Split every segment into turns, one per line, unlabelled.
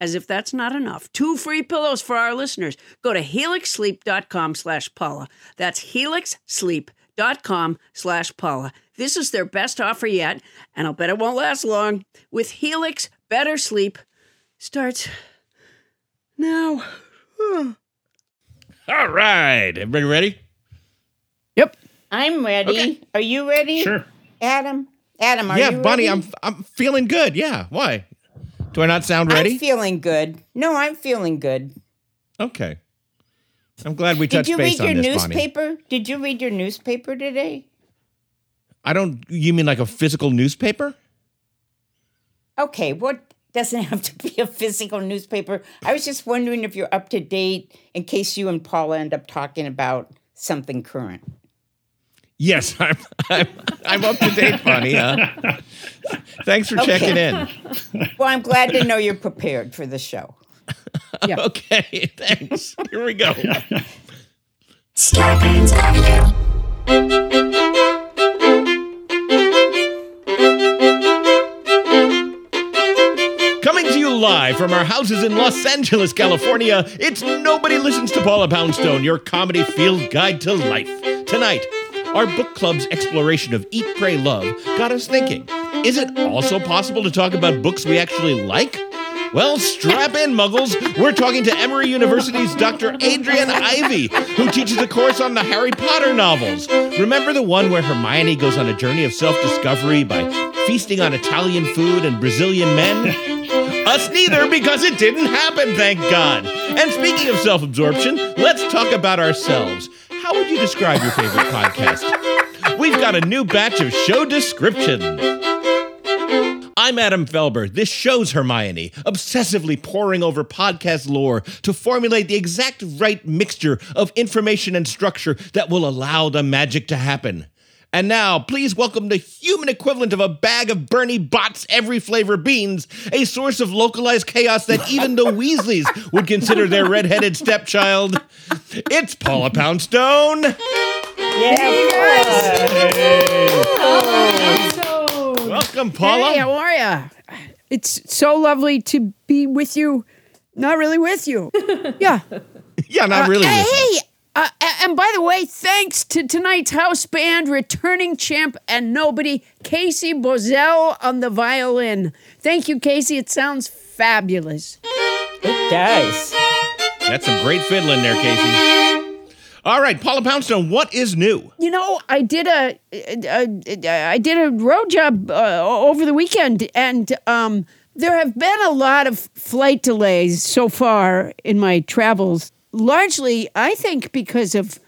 as if that's not enough, two free pillows for our listeners. Go to helixsleep.com slash Paula. That's helixsleep.com slash Paula. This is their best offer yet, and I'll bet it won't last long. With Helix, better sleep starts now.
All right. Everybody ready?
Yep.
I'm ready.
Okay.
Are you ready?
Sure.
Adam. Adam, are
yeah,
you
Bonnie,
ready?
I'm I'm feeling good. Yeah. Why? Do I not sound ready?
I'm feeling good. No, I'm feeling good.
okay. I'm glad we
Did
touched
you
base
read your
on this, Bonnie.
newspaper? Did you read your newspaper today?
I don't. You mean like a physical newspaper?
Okay, what doesn't have to be a physical newspaper. I was just wondering if you're up to date in case you and Paula end up talking about something current.
Yes, I'm. I'm, I'm up to date, Bonnie. Huh? Thanks for checking in.
Well, I'm glad to know you're prepared for the show.
Okay. Thanks. Here we go. Coming to you live from our houses in Los Angeles, California, it's Nobody Listens to Paula Poundstone, your comedy field guide to life. Tonight, our book club's exploration of Eat, Pray, Love got us thinking is it also possible to talk about books we actually like? Well, strap in, muggles. We're talking to Emory University's Dr. Adriane Ivey, who teaches a course on the Harry Potter novels. Remember the one where Hermione goes on a journey of self discovery by feasting on Italian food and Brazilian men? Us neither, because it didn't happen, thank God. And speaking of self absorption, let's talk about ourselves. How would you describe your favorite podcast? We've got a new batch of show descriptions. I'm Adam Felber. This show's Hermione, obsessively poring over podcast lore to formulate the exact right mixture of information and structure that will allow the magic to happen. And now, please welcome the human equivalent of a bag of Bertie Bott's every flavor beans, a source of localized chaos that even the Weasleys would consider their redheaded stepchild. It's Paula Poundstone. Welcome, Paula.
Hey, how are ya? It's so lovely to be with you. Not really with you. Yeah.
yeah, not
Uh,
really.
Hey,
you.
hey, uh, and by the way, thanks to tonight's house band, returning champ and nobody, Casey Bozell on the violin. Thank you, Casey. It sounds fabulous.
It does.
That's some great fiddling there, Casey. All right, Paula Poundstone, what is new?
You know, I did a, a, I did a road job uh, over the weekend, and um, there have been a lot of flight delays so far in my travels. Largely, I think because of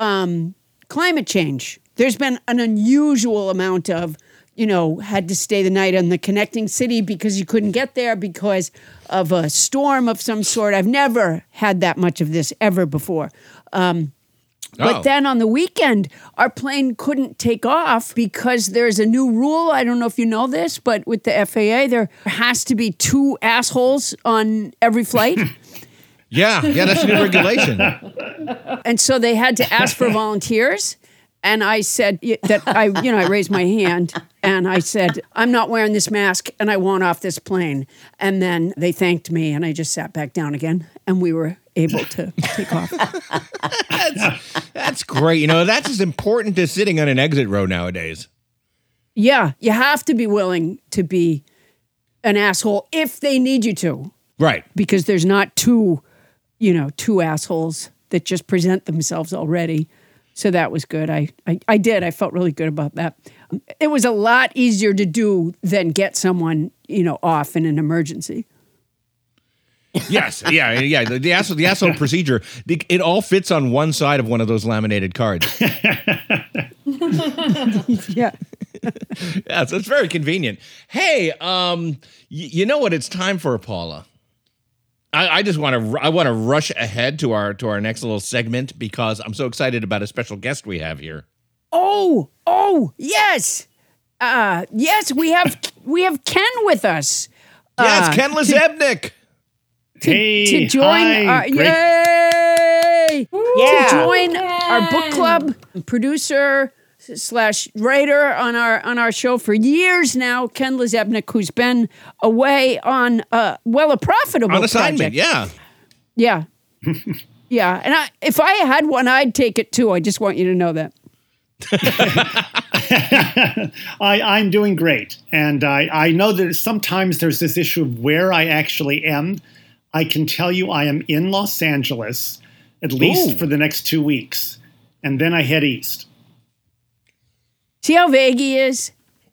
um, climate change. There's been an unusual amount of, you know, had to stay the night on the connecting city because you couldn't get there because of a storm of some sort. I've never had that much of this ever before. Um, but
Oh.
then on the weekend, our plane couldn't take off because there's a new rule. I don't know if you know this, but with the FAA, there has to be two assholes on every flight.
Yeah, yeah, that's a new regulation.
and so they had to ask for volunteers. And I said that I, you know, I raised my hand and I said, I'm not wearing this mask and I want off this plane. And then they thanked me and I just sat back down again and we were able to take off.
That's great. You know, that's as important as sitting on an exit row nowadays.
Yeah, you have to be willing to be an asshole if they need you to,
Right.
because there's not two, you know, two assholes that just present themselves already. So that was good. I, I, I did. I felt really good about that. It was a lot easier to do than get someone, you know, off in an emergency.
Yes. Yeah. Yeah. The, the asshole, the asshole procedure. the- It all fits on one side of one of those laminated cards.
Yeah.
yeah, so it's very convenient. Hey, um, y- you know what it's time for, Paula? I, I just want to I want to rush ahead to our to our next little segment because I'm so excited about a special guest we have here.
Oh, oh, yes. Uh, yes, we have we have Ken with us.
Yes,
Uh,
Ken LaZebnik.
to,
Hey,
to join
hi,
our
great-
yay
Yeah.
to join our book club producer slash writer on our on our show for years now Ken LaZebnik who's been away on uh well a profitable
On assignment,
project.
yeah.
yeah yeah and I, if i had one i'd take it too i just want you to know that
I, I'm doing great. And I, I know that sometimes there's this issue of where I actually am. I can tell you I am in Los Angeles, at least
Ooh.
for the next two weeks. And then I head east.
See how vague he is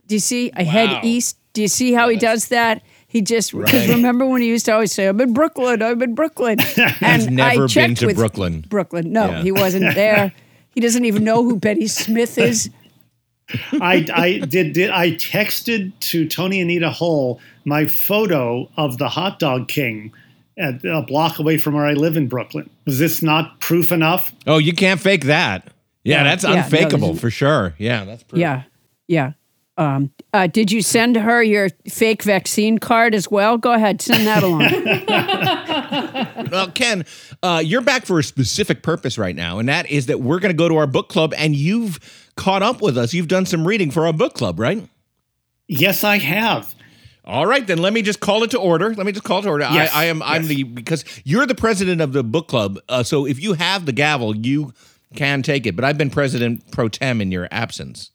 do you see i
Wow.
head east do you see how he does that he just because
Right.
remember when he used to always say i'm in brooklyn i'm in brooklyn and
never
I
been
checked
to
with
Brooklyn.
brooklyn no
Yeah.
he wasn't there he doesn't even know who betty smith is
I, I did, did I texted to Toni Anita Hull my photo of the hot dog king at a block away from where I live in Brooklyn. Was this not proof enough?
Oh, you can't fake that. Yeah, that's
Yeah,
unfakeable
this is-
for sure. Yeah, that's proof.
Yeah, yeah. Um, uh, did you send her your fake vaccine card as well? Go ahead, send that along.
Well, Ken, uh, you're back for a specific purpose right now, and that is that we're going to go to our book club, and you've caught up with us. You've done some reading for our book club, right?
Yes, I have.
All right, then let me just call it to order. Let me just call it to order.
Yes,
I, I am. I'm the because you're the president of the book club. Uh, so if you have the gavel, you can take it. But I've been president pro tem in your absence.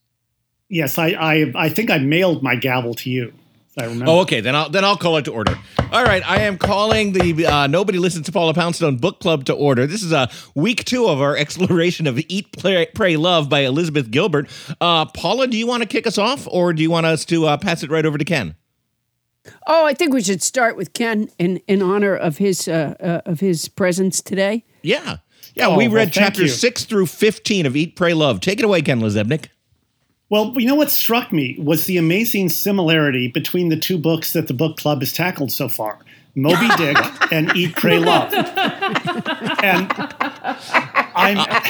Yes, I, I, I think I mailed my gavel to you. I remember.
Oh, okay. Then I'll then I'll call it to order. All right. I am calling the uh, Nobody Listens to Paula Poundstone Book Club to order. This is a week two of our exploration of Eat, Pray, Pray Love by Elizabeth Gilbert. Uh, Paula, do you want to kick us off, or do you want us to uh, pass it right over to Ken?
oh, I think we should start with Ken in, in honor of his uh, uh, of his presence today.
Yeah. Yeah.
Oh,
we read
thank
chapters six through fifteen of Eat, Pray, Love. Take it away, Ken LaZebnik.
Well, you know what struck me was the amazing similarity between the two books that the book club has tackled so far Moby Dick and Eat, Pray, Love. And I'm.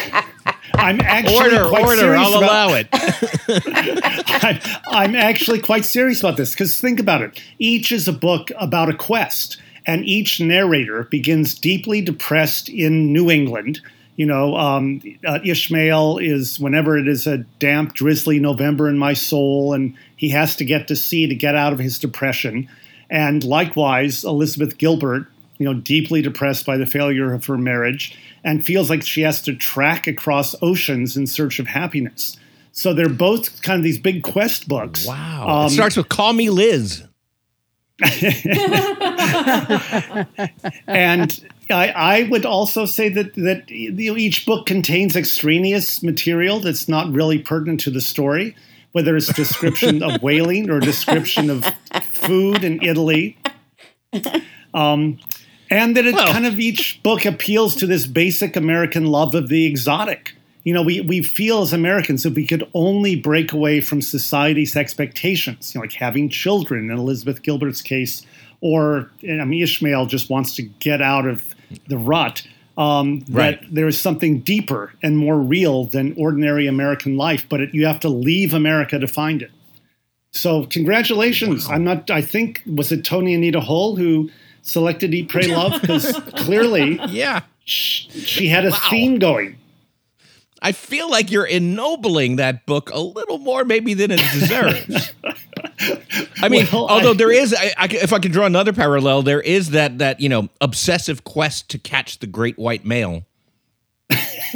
I'm actually
Order,
quite
order.
serious
I'll
about,
allow it.
I'm, I'm actually quite serious about this because think about it. Each is a book about a quest, and each narrator begins deeply depressed in New England. You know, um, uh, Ishmael is whenever it is a damp, drizzly November in my soul, and he has to get to sea to get out of his depression. And likewise, Elizabeth Gilbert, you know, deeply depressed by the failure of her marriage and feels like she has to track across oceans in search of happiness. So they're both kind of these big quest books.
Wow.
Um,
it starts with Call Me Liz.
and I, I would also say that that you know, each book contains extraneous material that's not really pertinent to the story, whether it's description of whaling or description of food in Italy. Um, and that it
Well-
kind of each book appeals to this basic American love of the exotic. You know, we, we feel as Americans if we could only break away from society's expectations, you know, like having children in Elizabeth Gilbert's case, or I mean, Ishmael just wants to get out of the rut. Um,
Right.
That there is something deeper and more real than ordinary American life, but it, you have to leave America to find it. So, congratulations! I'm not. I think was it Toni Anita Hull who selected Eat, Pray, Love because clearly
Yeah.
sh- she had a
Wow.
theme going.
I feel like you're ennobling that book a little more, maybe than it deserves. I mean,
Well,
although
I-
there is, I, I, if I can draw another parallel, there is that that you know obsessive quest to catch the great white male.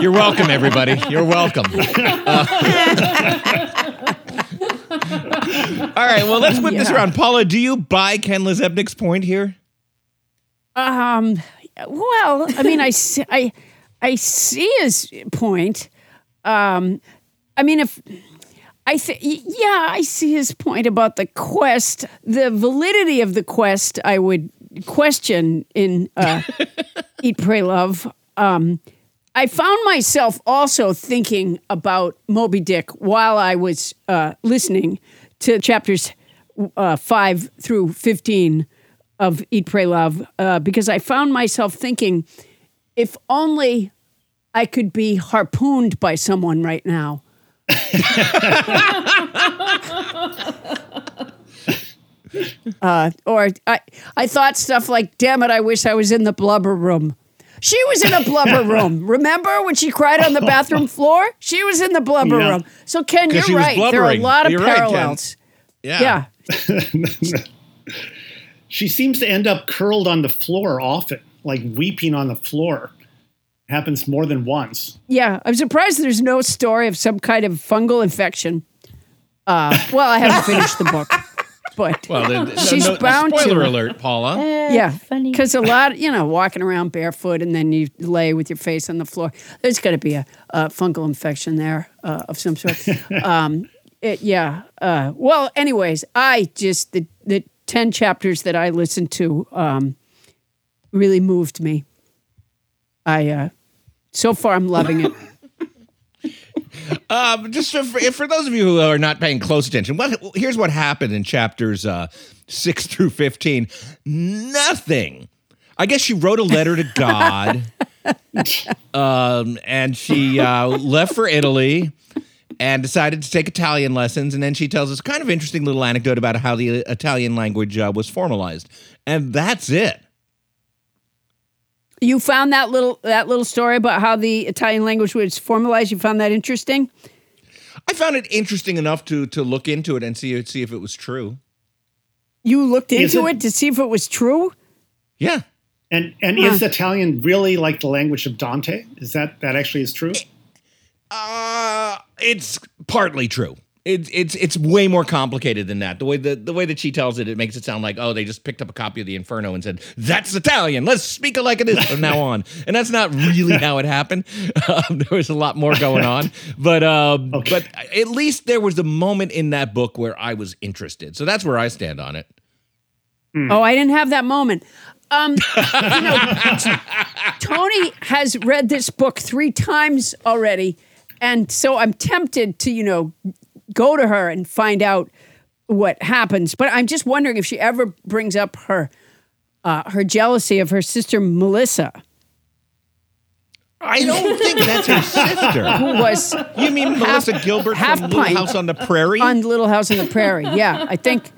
You're welcome, everybody. You're welcome. Uh, all right, well, let's put this around. Paula, do you buy Ken LaZebnik's point here?
Um, well, I mean, I, see- I, I see his point. Um, I mean, if I think, yeah, I see his point about the quest. The validity of the quest, I would question in uh, Eat, Pray, Love. Um, I found myself also thinking about Moby Dick while I was uh, listening to chapters uh, five through fifteen of Eat, Pray, Love uh, because I found myself thinking, if only I could be harpooned by someone right now. uh, or I, I thought stuff like, damn it, I wish I was in the blubber room. She was in a blubber room. Remember when she cried on the bathroom floor? She was in the blubber
Yeah.
room. So, Ken, you're right. There are a lot of
You're right, Ken.
parallels. yeah.
She seems to end up curled on the floor often, like weeping on the floor. Happens more than once.
Yeah, I'm surprised there's no story of some kind of fungal infection. Uh, well, I haven't finished the book, but
Well, then, no-
She's
no-
bound to.
Spoiler alert, Paula.
yeah,
funny.
because a lot, you know, walking around barefoot and then you lay with your face on the floor. There's got to be a, a fungal infection there uh, of some sort. um, it, yeah. Uh, well, anyways, I just the the ten chapters that I listened to um, really moved me. I uh, so far I'm loving it.
Um, just for, for those of you who are not paying close attention, what here's what happened in chapters uh, six through fifteen. Nothing. I guess she wrote a letter to God, um, and she uh, left for Italy and decided to take Italian lessons. And then she tells us kind of interesting little anecdote about how the Italian language uh, was formalized, and that's it.
You found that little that little story about how the Italian language was formalized. You found that interesting.
I found it interesting enough to to look into it and see see if it was true.
You looked into
it-
it to see if it was true.
Yeah.
And and is Italian really like the language of Dante? Is that that actually is true?
Uh it's partly true. It's it's it's way more complicated than that. The way the the way that she tells it, it makes it sound like oh they just picked up a copy of the Inferno and said that's Italian. Let's speak it like it is from now on. And that's not really how it happened. Um, there was a lot more going on, but um,
Okay.
but at least there was a moment in that book where I was interested. So that's where I stand on it.
Oh, I didn't have that moment. Um, you know, Toni has read this book three times already, and so I'm tempted to, you know, go to her and find out what happens. But I'm just wondering if she ever brings up her uh, her jealousy of her sister Melissa,
I don't think that's her sister.
who was
You mean half, Melissa Gilbert
half
from Little House on the Prairie?
on Little House on the Prairie. Yeah, I think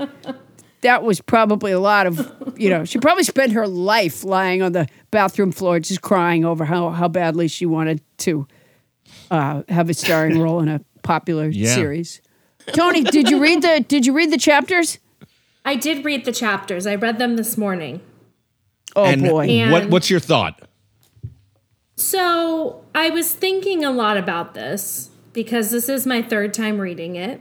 that was probably a lot of, you know, she probably spent her life lying on the bathroom floor just crying over how, how badly she wanted to uh, have a starring role in a popular
Yeah.
series. Toni, did you read the did you read the chapters?
I did read the chapters. I read them this morning.
Oh
and
boy.
And-
what what's your thought?
So I was thinking a lot about this because this is my third time reading it.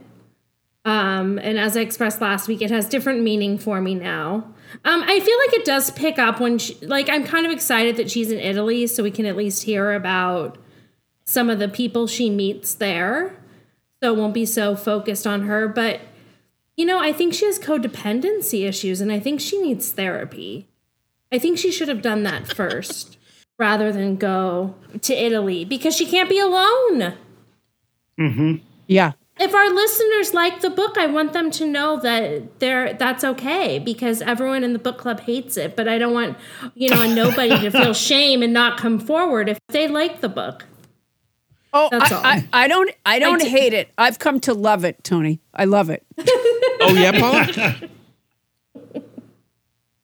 Um, and as I expressed last week, it has different meaning for me now. Um, I feel like it does pick up when, she, like, I'm kind of excited that she's in Italy, so we can at least hear about some of the people she meets there. So it won't be so focused on her. But, you know, I think she has codependency issues, and I think she needs therapy. I think she should have done that first rather than go to Italy because she can't be alone. Mm-hmm.
yeah.
If our listeners like the book, I want them to know that they're that's okay because everyone in the book club hates it, but I don't want, you know, a nobody to feel shame and not come forward if they like the book.
Oh,
That's
I,
all.
I, I don't I don't
did-
hate it. I've come to love it, Toni. I love it.
Oh yeah, Paula.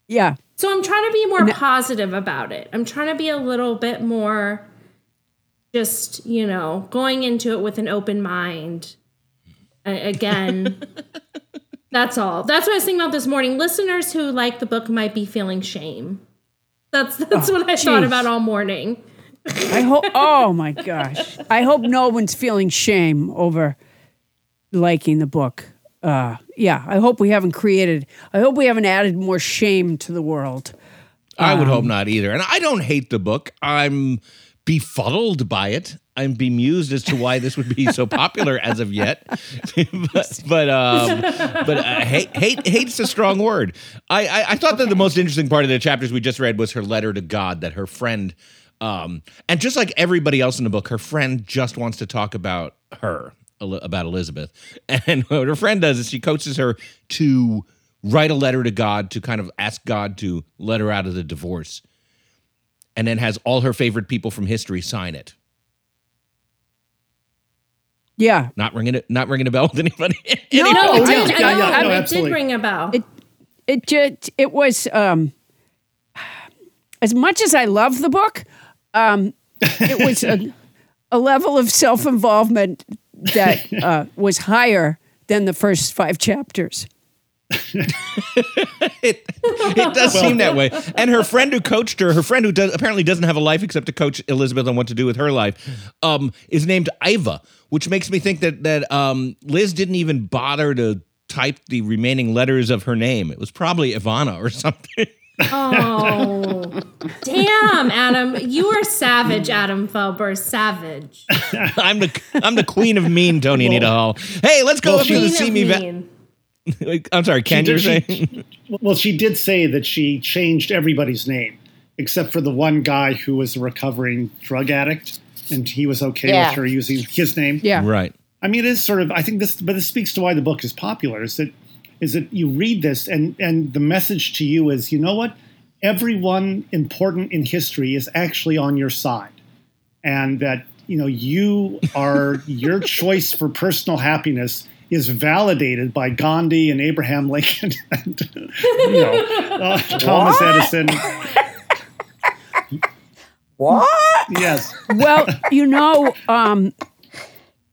Yeah.
So I'm trying to be more positive about it. I'm trying to be a little bit more just, you know, going into it with an open mind. A- again, that's all. That's what I was thinking about this morning. Listeners who like the book might be feeling shame. That's that's oh, what I thought about all morning.
I hope. Oh my gosh! I hope no one's feeling shame over liking the book. Uh, yeah, I hope we haven't created. I hope we haven't added more shame to the world.
I would hope not either. And I don't hate the book. I'm befuddled by it. I'm bemused as to why this would be so popular as of yet. but but um, but uh, hate hate hate's a strong word. I, I I thought that the most interesting part of the chapters we just read was her letter to God that her friend um and just like everybody else in the book, her friend just wants to talk about her about Elizabeth. And what her friend does is she coaches her to write a letter to God to kind of ask God to let her out of the divorce, and then has all her favorite people from history sign it.
Yeah.
Not ringing it, not ringing a bell with anybody.
No,
No,
Oh,
it did.
Yeah,
I know,
yeah, no,
it
absolutely.
did ring a bell.
It it just it was um as much as I love the book, um it was a, a level of self-involvement that uh, was higher than the first five chapters.
it, it does seem that way. And her friend who coached her, her friend who does, apparently doesn't have a life except to coach Elizabeth on what to do with her life, um, is named Iva, which makes me think that that um, Liz didn't even bother to type the remaining letters of her name. It was probably Ivana or something.
Oh, damn, Adam. You are savage, Adam Felber. Savage.
I'm the I'm the queen of mean, Toni Anita Hull. Hey, let's go
Well,
up to the see me. Va- I'm sorry, Ken, you're saying?
well, she did say that she changed everybody's name except for the one guy who was a recovering drug addict, and he was okay
Yeah.
with her using his name.
Yeah.
right.
I mean, it is sort of. I think this, but this speaks to why the book is popular. Is that is that you read this and and the message to you is, you know what, everyone important in history is actually on your side, and that you know you are your choice for personal happiness is validated by Gandhi and Abraham Lincoln and you know uh, Thomas Edison.
What?
Yes.
Well, you know, um,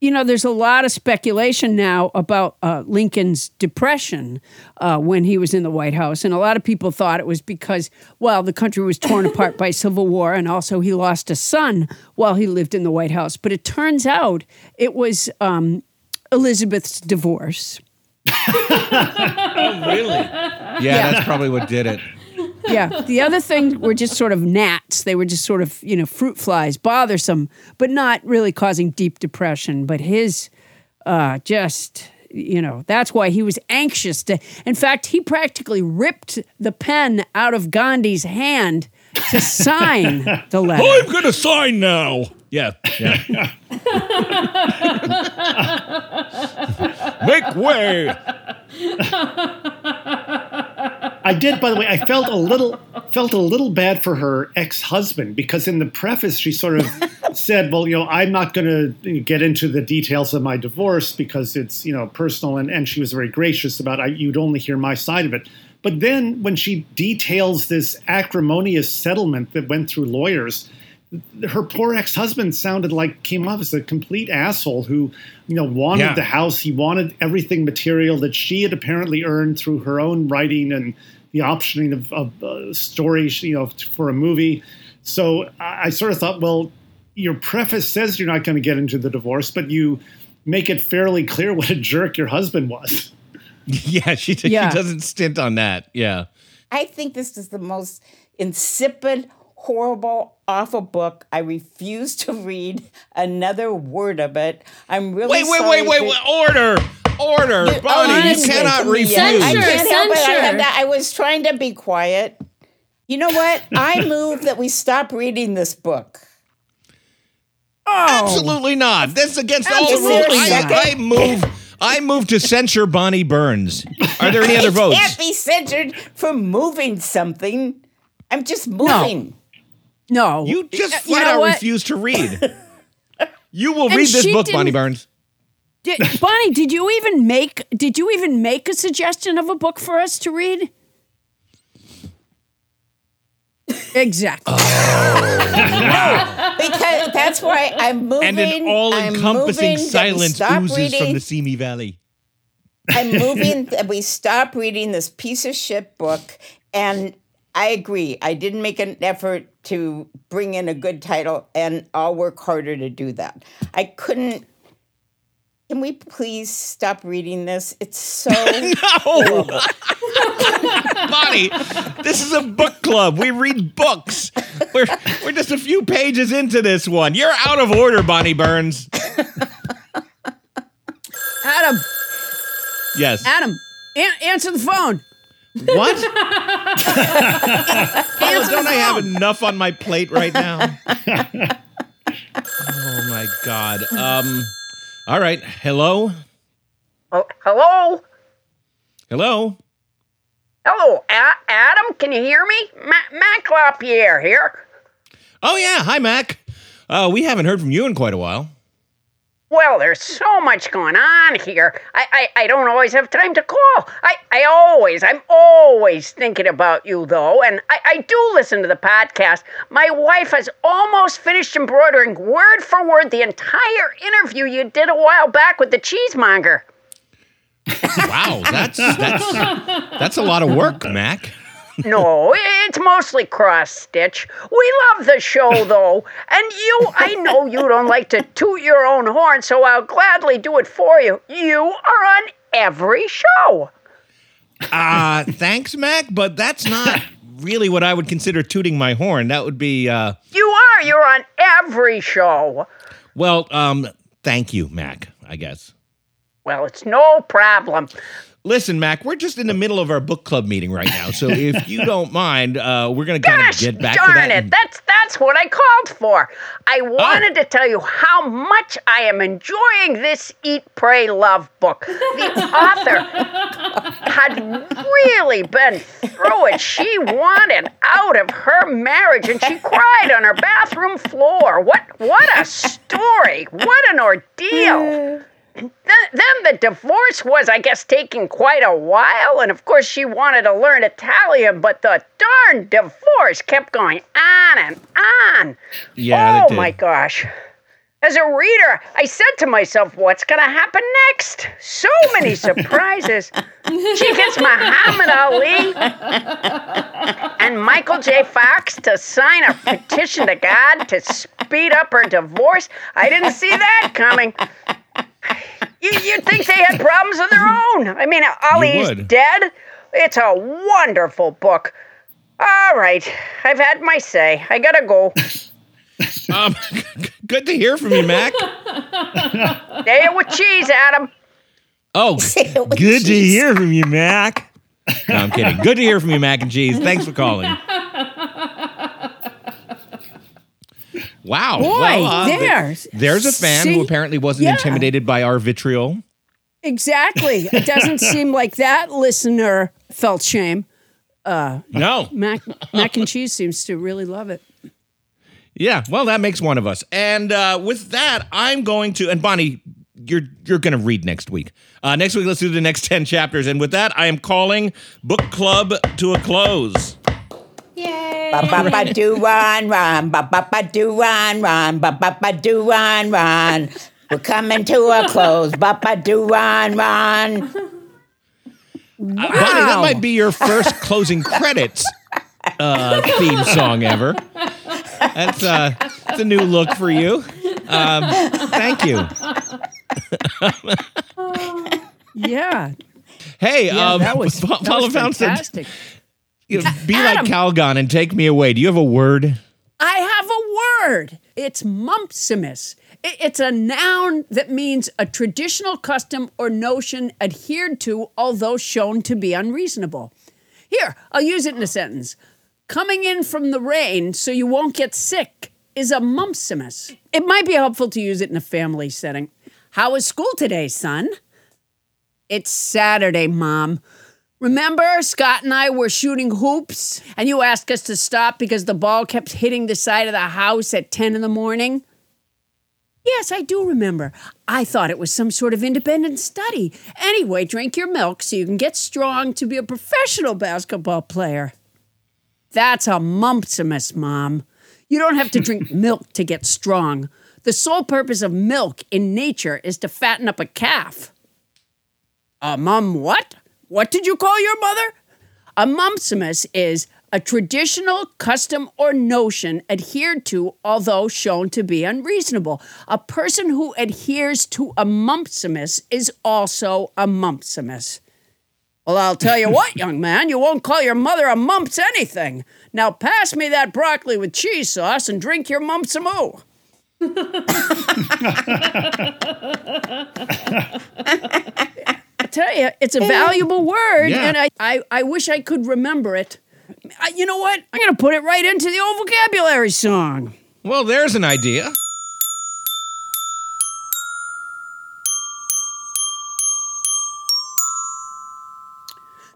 you know, there's a lot of speculation now about uh, Lincoln's depression uh, when he was in the White House, and a lot of people thought it was because, well, the country was torn apart by civil war, and also he lost a son while he lived in the White House. But it turns out it was um, Elizabeth's divorce.
Oh, really? Yeah, that's probably what did it.
Yeah. The other thing were just sort of gnats. They were just sort of, you know, fruit flies, bothersome, but not really causing deep depression. But his uh, just, you know, that's why he was anxious to. In fact, he practically ripped the pen out of Gandhi's hand to sign the letter.
I'm gonna sign now. Yeah, yeah. Make way.
I did, by the way. I felt a little felt a little bad for her ex husband because in the preface she sort of said, "Well, you know, I'm not going to get into the details of my divorce because it's you know personal," and, and she was very gracious about I, you'd only hear my side of it. But then when she details this acrimonious settlement that went through lawyers, her poor ex-husband sounded like came off as a complete asshole who you know wanted
Yeah.
the house he wanted everything material that she had apparently earned through her own writing and the optioning of, of uh, stories you know for a movie so I, I sort of thought well your preface says you're not going to get into the divorce but you make it fairly clear what a jerk your husband was
Yeah, she,
Yeah.
she doesn't stint on that. Yeah.
I think this is the most insipid, horrible, awful book. I refuse to read another word of it. I'm really
Wait, wait,
sorry
wait, wait,
that-
wait. Order. Order.
You-
Bonnie, you cannot
to me,
refuse.
I can't help it. I, had that- I was trying to be quiet. You know what? I move that we stop reading this book. Oh.
Absolutely not. That's against all the rules. I. I move. I move to censure Bonnie Burns. Are there any other
It
votes?
can't be censored for moving something. I'm just moving.
No.
You just uh,
You
flat
know
out
what?
refuse to read. You will
And
read this
she
book, Bonnie
didn't-
Burns.
Did, Bonnie, did you even make did you even make a suggestion of a book for us to read? Exactly.
Because that's why I'm moving.
And an all-encompassing
moving
silence
stop
oozes
reading,
from the Simi Valley.
I'm moving that we stop reading this piece of shit book. And I agree. I didn't make an effort to bring in a good title, and I'll work harder to do that. I couldn't. Can we please stop reading this? It's so
No, Bonnie, this is a book club. We read books. We're we're just a few pages into this one. You're out of order, Bonnie Burns.
Adam,
Yes.
Adam, an- answer the phone.
What? Oh, don't I have enough on my plate right now? oh my god. Um All right. Hello?
Oh, hello?
Hello?
Hello, A- Adam, can you hear me? Ma- Mac LaPierre here.
Oh, yeah. Hi, Mac. Uh, we haven't heard from you in quite a while.
Well, there's so much going on here. I, I, I don't always have time to call. I, I always, I'm always thinking about you, though, and I, I do listen to the podcast. My wife has almost finished embroidering word for word the entire interview you did a while back with the cheesemonger.
Wow, that's that's that's a lot of work, Mac.
No, it's mostly cross stitch. We love the show, though. And you, I know you don't like to toot your own horn, so I'll gladly do it for you. You are on every show.
Uh, thanks, Mac, but that's not really what I would consider tooting my horn. That would be uh
You are. You're on every show.
well, um thank you, Mac, I guess.
Well, it's no problem.
Listen, Mac, we're just in the middle of our book club meeting right now, so if you don't mind, uh, we're gonna kind of get back
darn
to that.
it!
and-
That's that's what I called for. I wanted to tell you how much I am enjoying this Eat, Pray, Love book. The author had really been through it. She wanted out of her marriage, and she cried on her bathroom floor. What what a story! What an ordeal! Then, then the divorce was, I guess, taking quite a while. And of course, she wanted to learn Italian, but the darn divorce kept going on and on.
Yeah,
Oh my gosh. As a reader, I said to myself, what's going to happen next? So many surprises. she gets Muhammad Ali and Michael J. Fox to sign a petition to God to speed up her divorce. I didn't see that coming. You, you'd think they had problems of their own. I mean, Ali's dead. It's a wonderful book. All right, I've had my say. I gotta go.
Um, good to hear from you, Mac.
Say it with cheese, Adam.
Oh,
it with
good to hear from you, Mac. No, I'm kidding. Good to hear from you, Mac and Cheese. Thanks for calling. Wow.
Boy,
Well, uh, th-
there's-
there's a fan who apparently wasn't
Yeah.
intimidated by our vitriol.
Exactly. It doesn't seem like that listener felt shame.
No.
Mac mac and cheese seems to really love it.
Yeah, well, that makes one of us. And uh, with that, I'm going to and Bonnie, you're you're going to read next week. Uh, next week, let's do the next ten chapters. And with that, I am calling book club to a close.
Yay.
Ba ba ba do run run ba ba ba do run run ba ba ba do run run. We're coming to a close. Ba ba do run run.
Bonnie, that might be your first closing credits uh, theme song ever. That's uh, that's a new look for you. Um, thank you.
Yeah.
Hey,
Yeah,
um,
that was, that
Paula
was
Pound said,
fantastic.
You know, be like Calgon and take me away. Do you have a word?
I have a word. It's mumpsimus. It's a noun that means a traditional custom or notion adhered to, although shown to be unreasonable. Here, I'll use it in a sentence. Coming in from the rain so you won't get sick is a mumpsimus. It might be helpful to use it in a family setting. How was school today, son? It's Saturday, Mom. Remember, Scott and I were shooting hoops, and you asked us to stop because the ball kept hitting the side of the house at 10 in the morning? Yes, I do remember. I thought it was some sort of independent study. Anyway, drink your milk so you can get strong to be a professional basketball player. That's a mumpsimus, Mom. You don't have to drink milk to get strong. The sole purpose of milk in nature is to fatten up a calf. Uh, a mum what? What did you call your mother? A mumpsimus is a traditional custom or notion adhered to, although shown to be unreasonable. A person who adheres to a mumpsimus is also a mumpsimus. Well, I'll tell you what, young man, you won't call your mother a mumps anything. Now pass me that broccoli with cheese sauce and drink your mumpsamoo. I tell you, it's a valuable word,
Yeah.
and I, I, I wish I could remember it. I, you know what? I'm going to put it right into the old vocabulary song.
Well, there's an idea.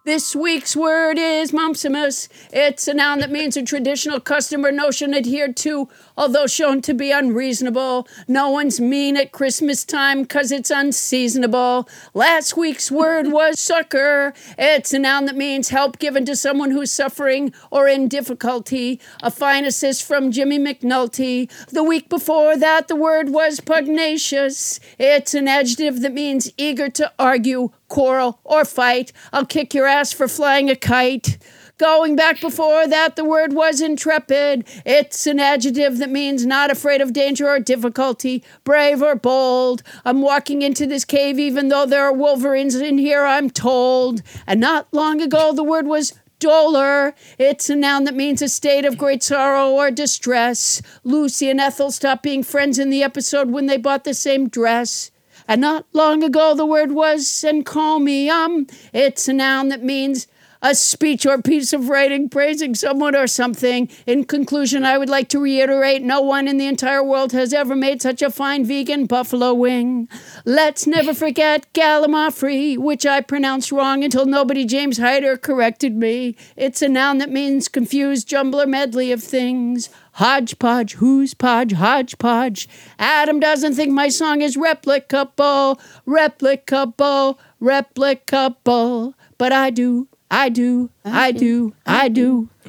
This week's word is mumpsimus. It's a noun that means a traditional custom or notion adhered to, although shown to be unreasonable. No one's mean at Christmas time because it's unseasonable. Last week's word was succor. It's a noun that means help given to someone who's suffering or in difficulty. A fine assist from Jimmy McNulty. The week before that, the word was pugnacious. It's an adjective that means eager to argue, quarrel, or fight. I'll kick your ass for flying a kite. Going back before that, the word was intrepid. It's an adjective that means not afraid of danger or difficulty, brave or bold. I'm walking into this cave even though there are wolverines in here, I'm told. And not long ago, the word was Dolor. It's a noun that means a state of great sorrow or distress. Lucy and Ethel stopped being friends in the episode when they bought the same dress. And not long ago, the word was encomium. It's a noun that means a speech or piece of writing praising someone or something. In conclusion, I would like to reiterate no one in the entire world has ever made such a fine vegan buffalo wing. Let's never forget Gallimaufry, which I pronounced wrong until nobody James Hyder corrected me. It's a noun that means confused jumble or medley of things. Hodgepodge, who's podge, hodgepodge. Adam doesn't think my song is replicable, replicable, replicable, but I do. I do, I do, I do.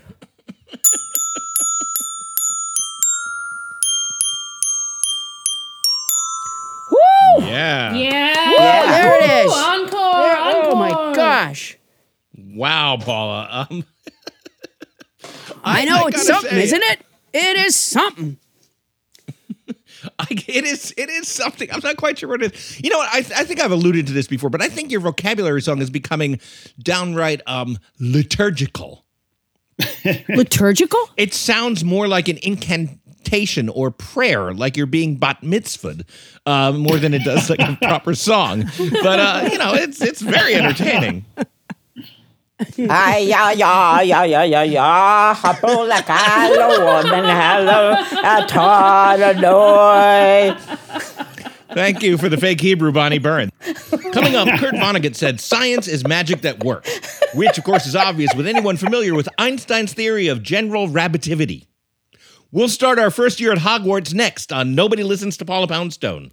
Woo!
Yeah.
Yeah.
there it is.
Woo, Encore, encore.
Oh my gosh.
Wow, Paula. Um,
I know
I
it's
gotta
something,
say-
isn't it? It is something.
I, it is it is something. I'm not quite sure what it is. You know what? I, I think I've alluded to this before, but I think your vocabulary song is becoming downright um liturgical.
Liturgical?
It sounds more like an incantation or prayer, like you're being bat mitzvahed, uh, more than it does like a proper song. But uh, you know, it's it's very entertaining.
Ay, kalo, woman, hello.
Thank you for the fake Hebrew, Bonnie Byrne. Coming up, Kurt Vonnegut said science is magic that works, which, of course, is obvious with anyone familiar with Einstein's theory of general relativity. We'll start our first year at Hogwarts next on Nobody Listens to Paula Poundstone.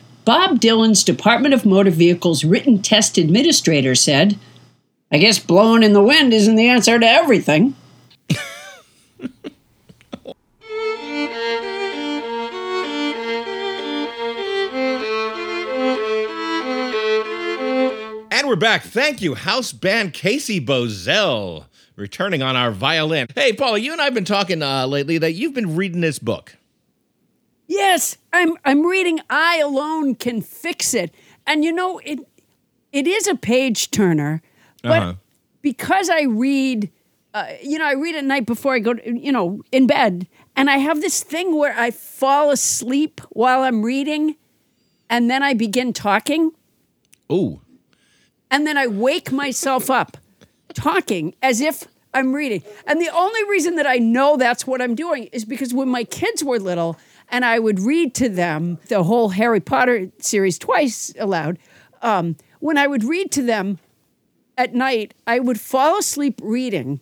Bob Dylan's Department of Motor Vehicles written test administrator said, I guess blowing in the wind isn't the answer to everything.
And we're back. Thank you, house band Casey Bozell, returning on our violin. Hey, Paula, you and I have been talking uh, lately that you've been reading this book.
Yes, I'm I'm reading I alone can fix it. And you know, it it is a page turner, but
Uh-huh.
because I read uh, you know, I read at night before I go to, you know, in bed, and I have this thing where I fall asleep while I'm reading and then I begin talking
Ooh.
and then I wake myself up talking as if I'm reading. And the only reason that I know that's what I'm doing is because when my kids were little and I would read to them the whole Harry Potter series twice aloud, um, when I would read to them at night, I would fall asleep reading.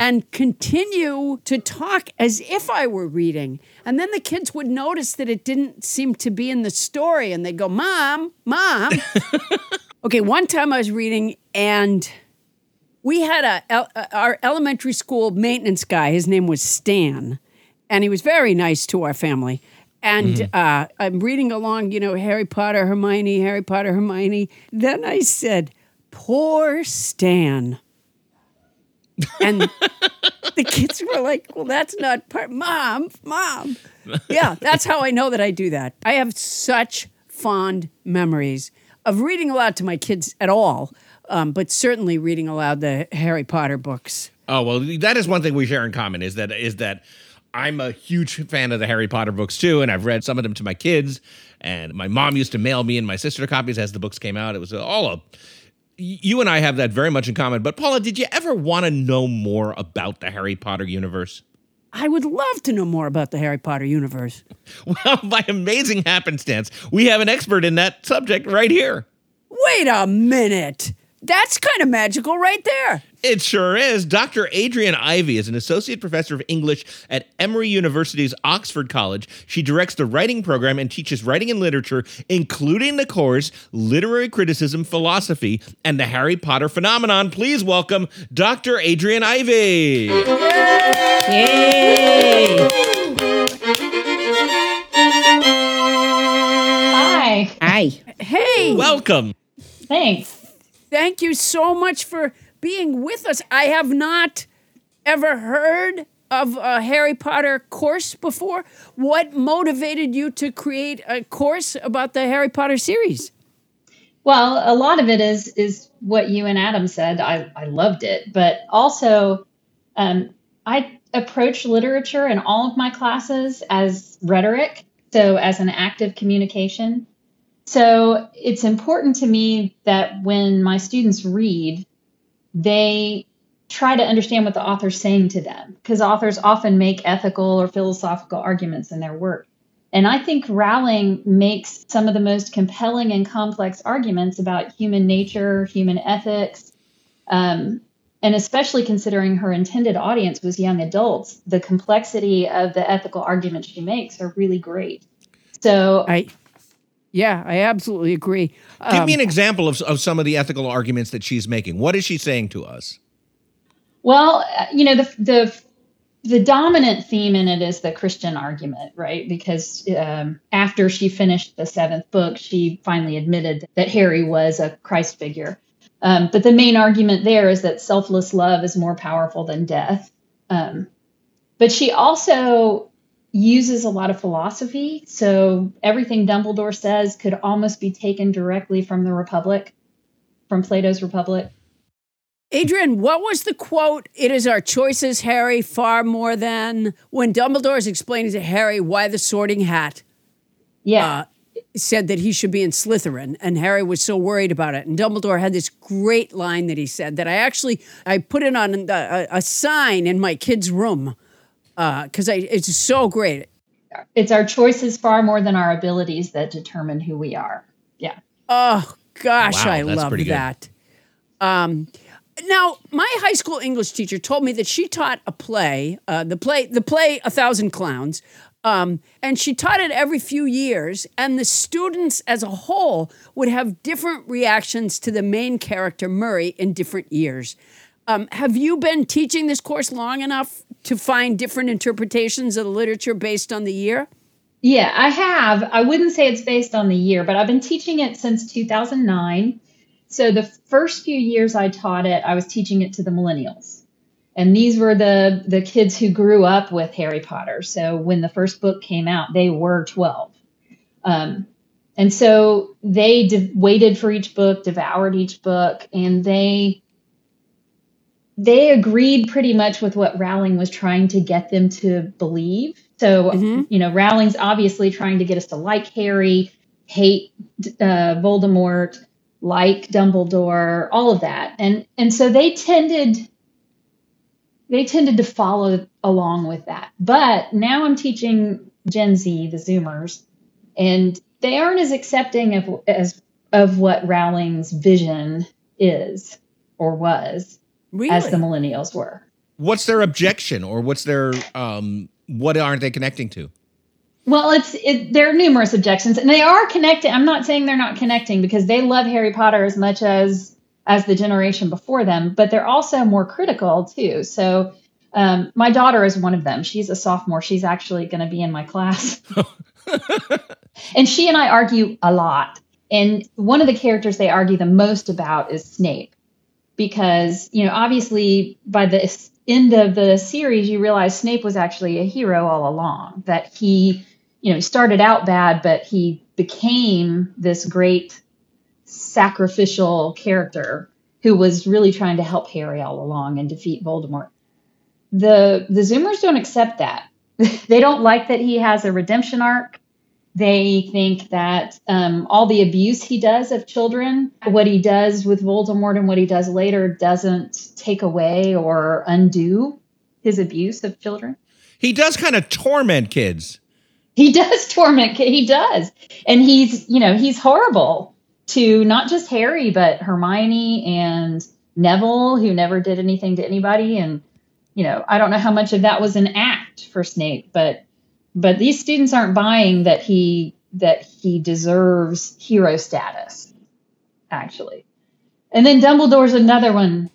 And continue to talk as if I were reading. And then the kids would notice that it didn't seem to be in the story and they'd go, Mom, Mom. Okay, one time I was reading, and we had a, uh, our elementary school maintenance guy. His name was Stan, and he was very nice to our family. And uh, I'm reading along, you know, Harry Potter, Hermione, Harry Potter, Hermione. Then I said, "Poor Stan," and the kids were like, "Well, that's not part, Mom, Mom." Yeah, that's how I know that I do that. I have such fond memories of reading aloud to my kids at all, um, but certainly reading aloud the Harry Potter books.
Oh well, that is one thing we share in common is that is that I'm a huge fan of the Harry Potter books too, and I've read some of them to my kids. And my mom used to mail me and my sister copies as the books came out. It was all a. You and I have that very much in common. But Paula, did you ever want to know more about the Harry Potter universe?
I would love to know more about the Harry Potter universe.
Well, by amazing happenstance, we have an expert in that subject right here.
Wait a minute. That's kind of magical right there.
It sure is. Dr. Adriane Ivey is an associate professor of English at Emory University's Oxford College. She directs the writing program and teaches writing and literature, including the course Literary Criticism, Philosophy, and the Harry Potter Phenomenon. Please welcome Dr. Adriane Ivey. Yay!
Hi.
Hi.
Hey,
Welcome.
Thanks.
thank you so much for being with us. I have not ever heard of a Harry Potter course before. What motivated you to create a course about the Harry Potter series?
Well, a lot of it is is what you and Adam said. I, I loved it, but also um, I approach literature in all of my classes as rhetoric, so as an active communication. So it's important to me that when my students read, they try to understand what the author's saying to them, because authors often make ethical or philosophical arguments in their work. And I think Rowling makes some of the most compelling and complex arguments about human nature, human ethics, um, and especially considering her intended audience was young adults, the complexity of the ethical arguments she makes are really great. So,
I, yeah, I absolutely agree.
Give
Um,
me an example of, of some of the ethical arguments that she's making. What is she saying to us?
well, uh, you know, the the the dominant theme in it is the Christian argument, right? Because um, after she finished the seventh book, she finally admitted that Harry was a Christ figure. Um, but the main argument there is that selfless love is more powerful than death. Um, but she also uses a lot of philosophy. So everything Dumbledore says could almost be taken directly from the Republic, from Plato's Republic.
Adriane, what was the quote? It is our choices, Harry, far more than when Dumbledore is explaining to Harry why the sorting hat
Yeah.
uh, said that he should be in Slytherin, and Harry was so worried about it. And Dumbledore had this great line that he said that I actually I put it on a, a sign in my kid's room because I it's so great.
it's our choices far more than our abilities that determine who we are. Yeah.
Oh gosh,
Wow,
I love that. Um, now, my high school English teacher told me that she taught a play, uh, the play, the play, A Thousand Clowns, Um, and she taught it every few years, and the students as a whole would have different reactions to the main character, Murray, in different years. Um, have you been teaching this course long enough to find different interpretations of the literature based on the year?
Yeah, I have. I wouldn't say it's based on the year, but I've been teaching it since 2009. So the first few years I taught it, I was teaching it to the millennials. And these were the the kids who grew up with Harry Potter. So when the first book came out, they were 12. Um, and so they de- waited for each book, devoured each book, and they they agreed pretty much with what Rowling was trying to get them to believe. So, mm-hmm. you know, Rowling's obviously trying to get us to like Harry, hate uh, Voldemort, like Dumbledore, all of that. And and so they tended they tended to follow along with that. But now I'm teaching Gen Z, the Zoomers, and they aren't as accepting of as of what Rowling's vision is or was really? as the millennials were.
What's their objection, or what's their um, what aren't they connecting to?
Well, it's it, there are numerous objections, and they are connecting. I'm not saying they're not connecting because they love Harry Potter as much as as the generation before them, but they're also more critical too. So, um, my daughter is one of them. She's a sophomore. She's actually going to be in my class, and she and I argue a lot. And one of the characters they argue the most about is Snape because you know obviously by the end of the series you realize Snape was actually a hero all along that he you know started out bad but he became this great sacrificial character who was really trying to help Harry all along and defeat Voldemort. The the Zoomers don't accept that. they don't like that he has a redemption arc. They think that um, all the abuse he does of children, what he does with Voldemort and what he does later, doesn't take away or undo his abuse of children.
He does kind of torment kids.
He does torment kids. He does. And he's, you know, he's horrible to not just Harry, but Hermione and Neville, who never did anything to anybody. And, you know, I don't know how much of that was an act for Snape, but but these students aren't buying that he that he deserves hero status actually. And then dumbledore's another one.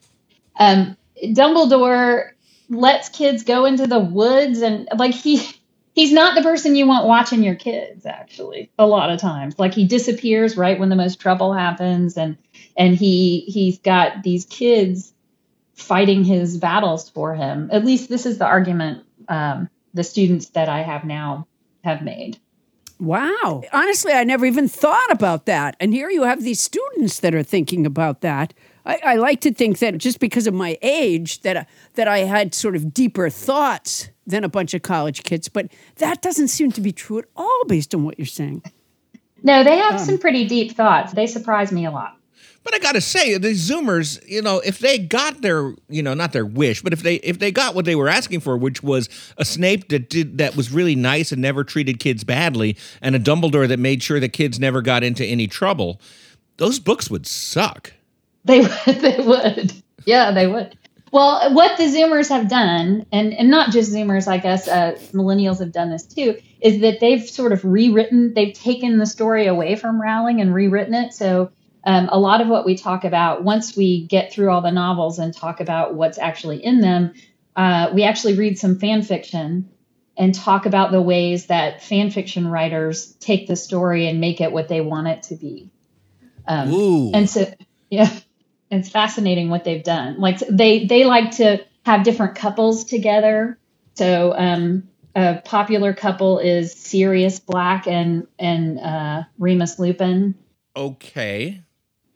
Um, dumbledore lets kids go into the woods and like he he's not the person you want watching your kids actually a lot of times. Like he disappears right when the most trouble happens and and he he's got these kids fighting his battles for him. At least this is the argument um, the students that I have now have made.
Wow. Honestly, I never even thought about that. And here you have these students that are thinking about that. I, I like to think that just because of my age, that that I had sort of deeper thoughts than a bunch of college kids, but that doesn't seem to be true at all based on what you're saying.
No, they have um, some pretty deep thoughts. They surprise me a lot.
But I got to say, the Zoomers, you know, if they got their, you know, not their wish, but if they if they got what they were asking for, which was a Snape that did that was really nice and never treated kids badly, and a Dumbledore that made sure that kids never got into any trouble, those books would suck.
They would. They would. Yeah, they would. Well, what the Zoomers have done, and, and not just Zoomers, I guess uh, millennials have done this too, is that they've sort of rewritten, they've taken the story away from Rowling and rewritten it. So um, a lot of what we talk about once we get through all the novels and talk about what's actually in them uh, we actually read some fan fiction and talk about the ways that fan fiction writers take the story and make it what they want it to be um, and so yeah it's fascinating what they've done like they they like to have different couples together so um, a popular couple is Sirius Black and and uh, Remus Lupin.
Okay.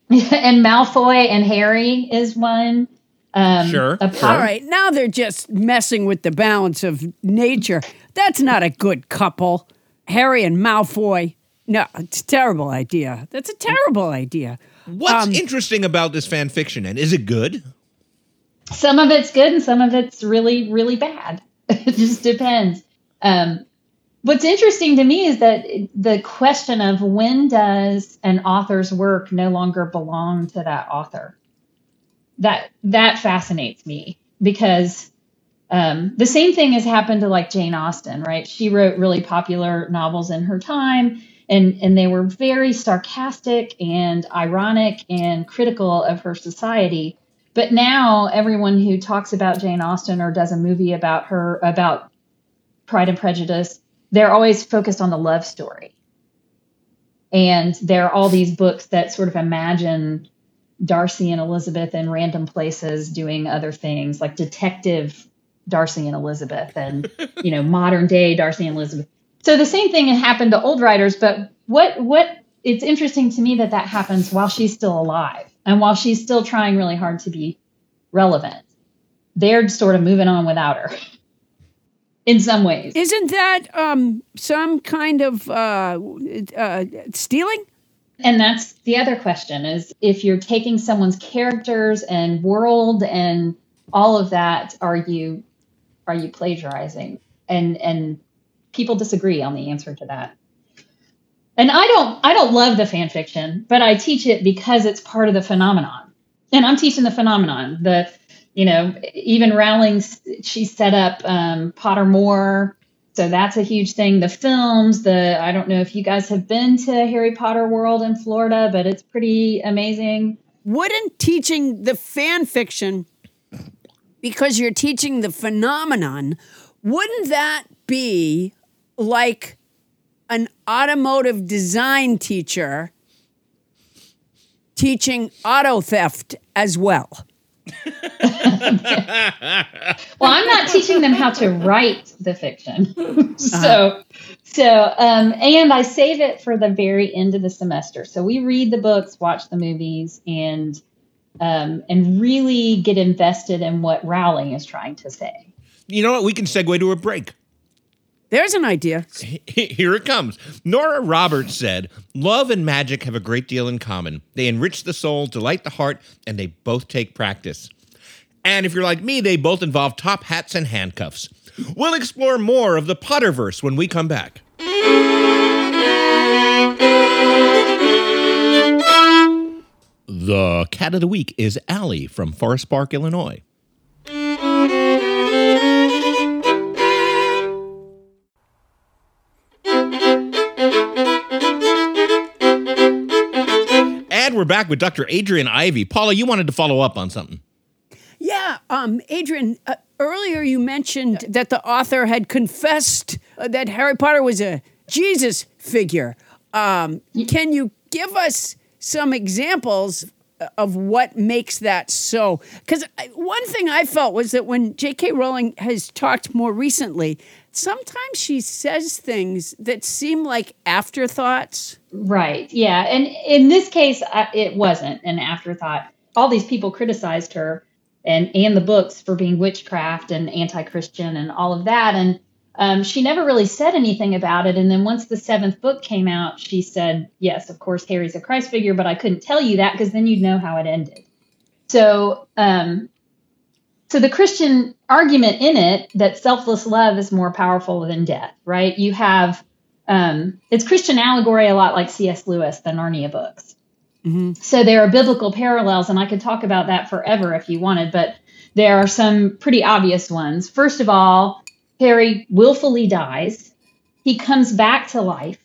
and Malfoy and Harry is one.
Um, sure,
sure. All right. Now they're just messing with the balance of nature. That's not a good couple. Harry and Malfoy. No, it's a terrible idea. That's a terrible idea.
What's um, interesting about this fan fiction, and is it good?
Some of it's good, and some of it's really, really bad. it just depends. Um, What's interesting to me is that the question of when does an author's work no longer belong to that author? That that fascinates me because Um, the same thing has happened to like Jane Austen, right? She wrote really popular novels in her time, and and they were very sarcastic and ironic and critical of her society. But now everyone who talks about Jane Austen or does a movie about her about Pride and Prejudice, they're always focused on the love story. And there are all these books that sort of imagine Darcy and Elizabeth in random places doing other things, like detective Darcy and Elizabeth, and you know modern day Darcy and Elizabeth. So the same thing happened to old writers, but what what it's interesting to me that that happens while she's still alive and while she's still trying really hard to be relevant. They're sort of moving on without her. In some ways,
Isn't that um, some kind of uh, uh, stealing?
And that's the other question is if you're taking someone's characters and world and all of that, are you are you plagiarizing? And and people disagree on the answer to that. And I don't I don't love the fan fiction, but I teach it because it's part of the phenomenon. And I'm teaching the phenomenon. The you know, even Rowling she set up um, Pottermore so that's a huge thing. The films, the I don't know if you guys have been to Harry Potter World in Florida, but it's pretty amazing.
Wouldn't teaching the fan fiction, because you're teaching the phenomenon, wouldn't that be like an automotive design teacher teaching auto theft as well?
well, I'm not teaching them how to write the fiction. so, so, um, and I save it for the very end of the semester. So we read the books, watch the movies, and um, and really get invested in what Rowling is trying to say.
You know what? We can segue to a break.
There's an idea.
Here it comes. Nora Roberts said, Love and magic have a great deal in common. They enrich the soul, delight the heart, and they both take practice. And if you're like me, they both involve top hats and handcuffs. We'll explore more of the Potterverse when we come back. The cat of the week is Allie from Forest Park, Illinois. We're back with Dr. Adriane Ivey. Paula, you wanted to follow up on something.
Yeah, um, Adriane, uh, earlier you mentioned that the author had confessed uh, that Harry Potter was a Jesus figure. Um, can you give us some examples of what makes that so? Because one thing I felt was that when J.K. Rowling has talked more recently, sometimes she says things that seem like afterthoughts.
Right. Yeah. And in this case, it wasn't an afterthought. All these people criticized her and and the books for being witchcraft and anti-Christian and all of that. And um, she never really said anything about it. And then once the seventh book came out, she said, "Yes, of course, Harry's a Christ figure, but I couldn't tell you that because then you'd know how it ended." So, um, so the Christian argument in it that selfless love is more powerful than death, right? You have um, it's Christian allegory a lot like C.S. Lewis, the Narnia books. Mm-hmm. So there are biblical parallels, and I could talk about that forever if you wanted, but there are some pretty obvious ones. First of all, Harry willfully dies. He comes back to life.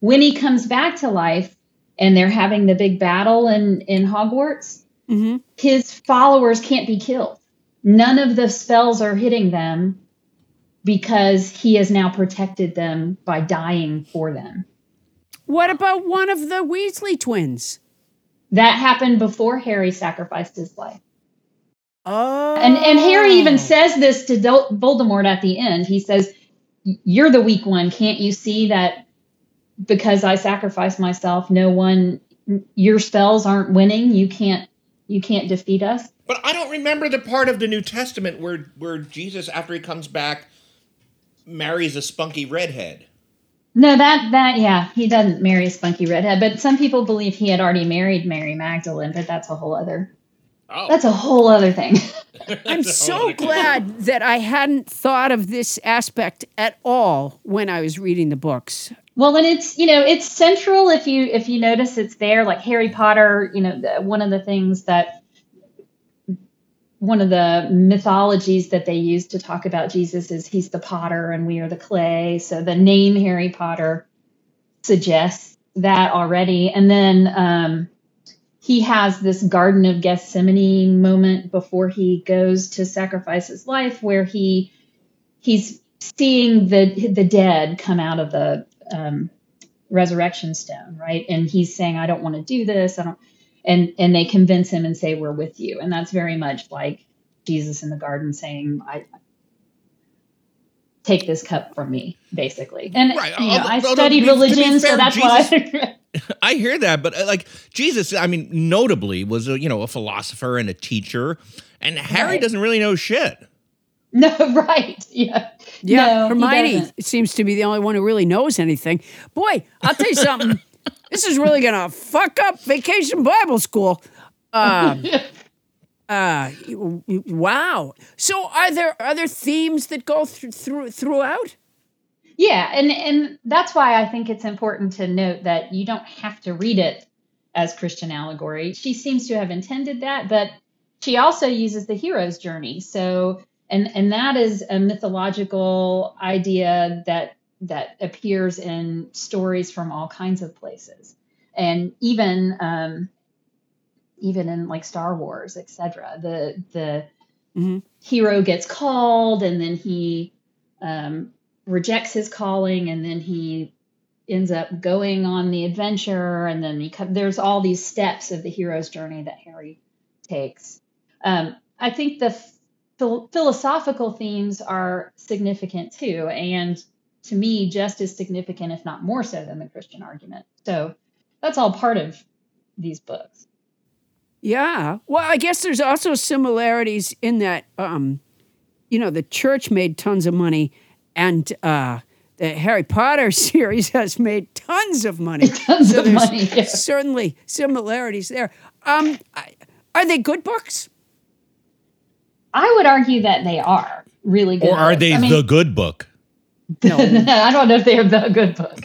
When he comes back to life, and they're having the big battle in in Hogwarts, mm-hmm. his followers can't be killed. None of the spells are hitting them because he has now protected them by dying for them.
What about one of the Weasley twins?
That happened before Harry sacrificed his life.
Oh.
And and Harry even says this to Voldemort at the end. He says, "You're the weak one. Can't you see that because I sacrificed myself, no one your spells aren't winning. You can't you can't defeat us."
But I don't remember the part of the New Testament where where Jesus after he comes back marries a spunky redhead.
No, that that yeah, he doesn't marry a spunky redhead, but some people believe he had already married Mary Magdalene, but that's a whole other oh. That's a whole other thing.
I'm so glad that I hadn't thought of this aspect at all when I was reading the books.
Well, and it's you know it's central if you if you notice it's there like Harry Potter. You know the, one of the things that one of the mythologies that they use to talk about Jesus is he's the potter and we are the clay. So the name Harry Potter suggests that already. And then um, he has this Garden of Gethsemane moment before he goes to sacrifice his life, where he he's seeing the the dead come out of the um, resurrection stone, right? And he's saying, "I don't want to do this. I don't." And and they convince him and say, "We're with you." And that's very much like Jesus in the garden saying, "I." Take this cup from me, basically. And
Right.
you know, I studied
be-
religion,
fair,
so that's why.
I hear that, but uh, like Jesus, I mean, notably was a you know a philosopher and a teacher, and Harry
Right.
doesn't really know shit.
no, right? Yeah.
Yeah,
No, he
Hermione
doesn't.
seems to be the only one who really knows anything. Boy, I'll tell you something. this is really gonna fuck up Vacation Bible School. Um, uh, w- wow. So, are there other themes that go through, through throughout?
Yeah, and and that's why I think it's important to note that you don't have to read it as Christian allegory. She seems to have intended that, but she also uses the hero's journey. So and and that is a mythological idea that that appears in stories from all kinds of places. And even um even in like Star Wars, etc. The the
Mhm.
hero gets called and then he um rejects his calling and then he ends up going on the adventure and then he co- there's all these steps of the hero's journey that harry takes um, i think the phil- philosophical themes are significant too and to me just as significant if not more so than the christian argument so that's all part of these books
Yeah. Well, I guess there's also similarities in that, um, you know, the church made tons of money, and uh, the Harry Potter series has made tons of money.
Tons
so
of money, yeah.
Certainly similarities there. Um, are they good books?
i would argue that they are really good
Or are
books.
they
I mean-
the good book?
No.
I don't know if they're the good book.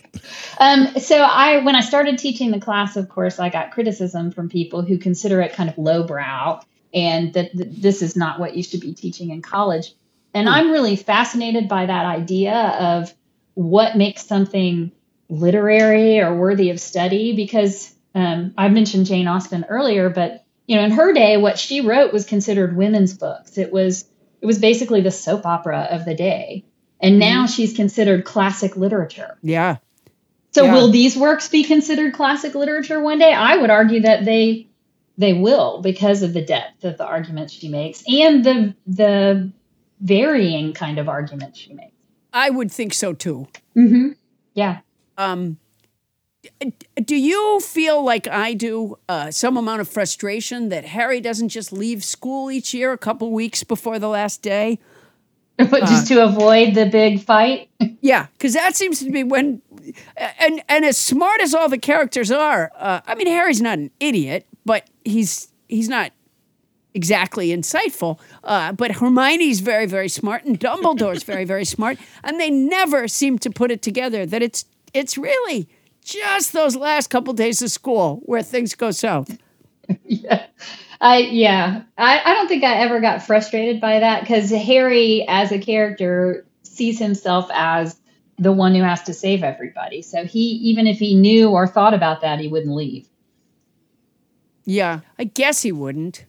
Um, so I, when I started teaching the class, of course, I got criticism from people who consider it kind of lowbrow and that th- this is not what you should be teaching in college. And I'm really fascinated by that idea of what makes something literary or worthy of study because um, I mentioned Jane Austen earlier, but you know, in her day, what she wrote was considered women's books. It was it was basically the soap opera of the day. And now she's considered classic literature.
Yeah.
So
Yeah.
will these works be considered classic literature one day? I would argue that they they will because of the depth of the arguments she makes and the the varying kind of arguments she makes.
I would think so too.
Mm-hmm. Yeah.
Um, do you feel like I do uh, some amount of frustration that Harry doesn't just leave school each year a couple weeks before the last day?
But just to avoid the big fight.
Yeah, because that seems to be when, and and as smart as all the characters are, uh, I mean Harry's not an idiot, but he's he's not exactly insightful. Uh, but Hermione's very very smart, and Dumbledore's very very smart, and they never seem to put it together that it's it's really just those last couple days of school where things go south.
yeah. I yeah. I, I don't think I ever got frustrated by that because Harry as a character sees himself as the one who has to save everybody. So he even if he knew or thought about that, he wouldn't leave.
Yeah, I guess he wouldn't.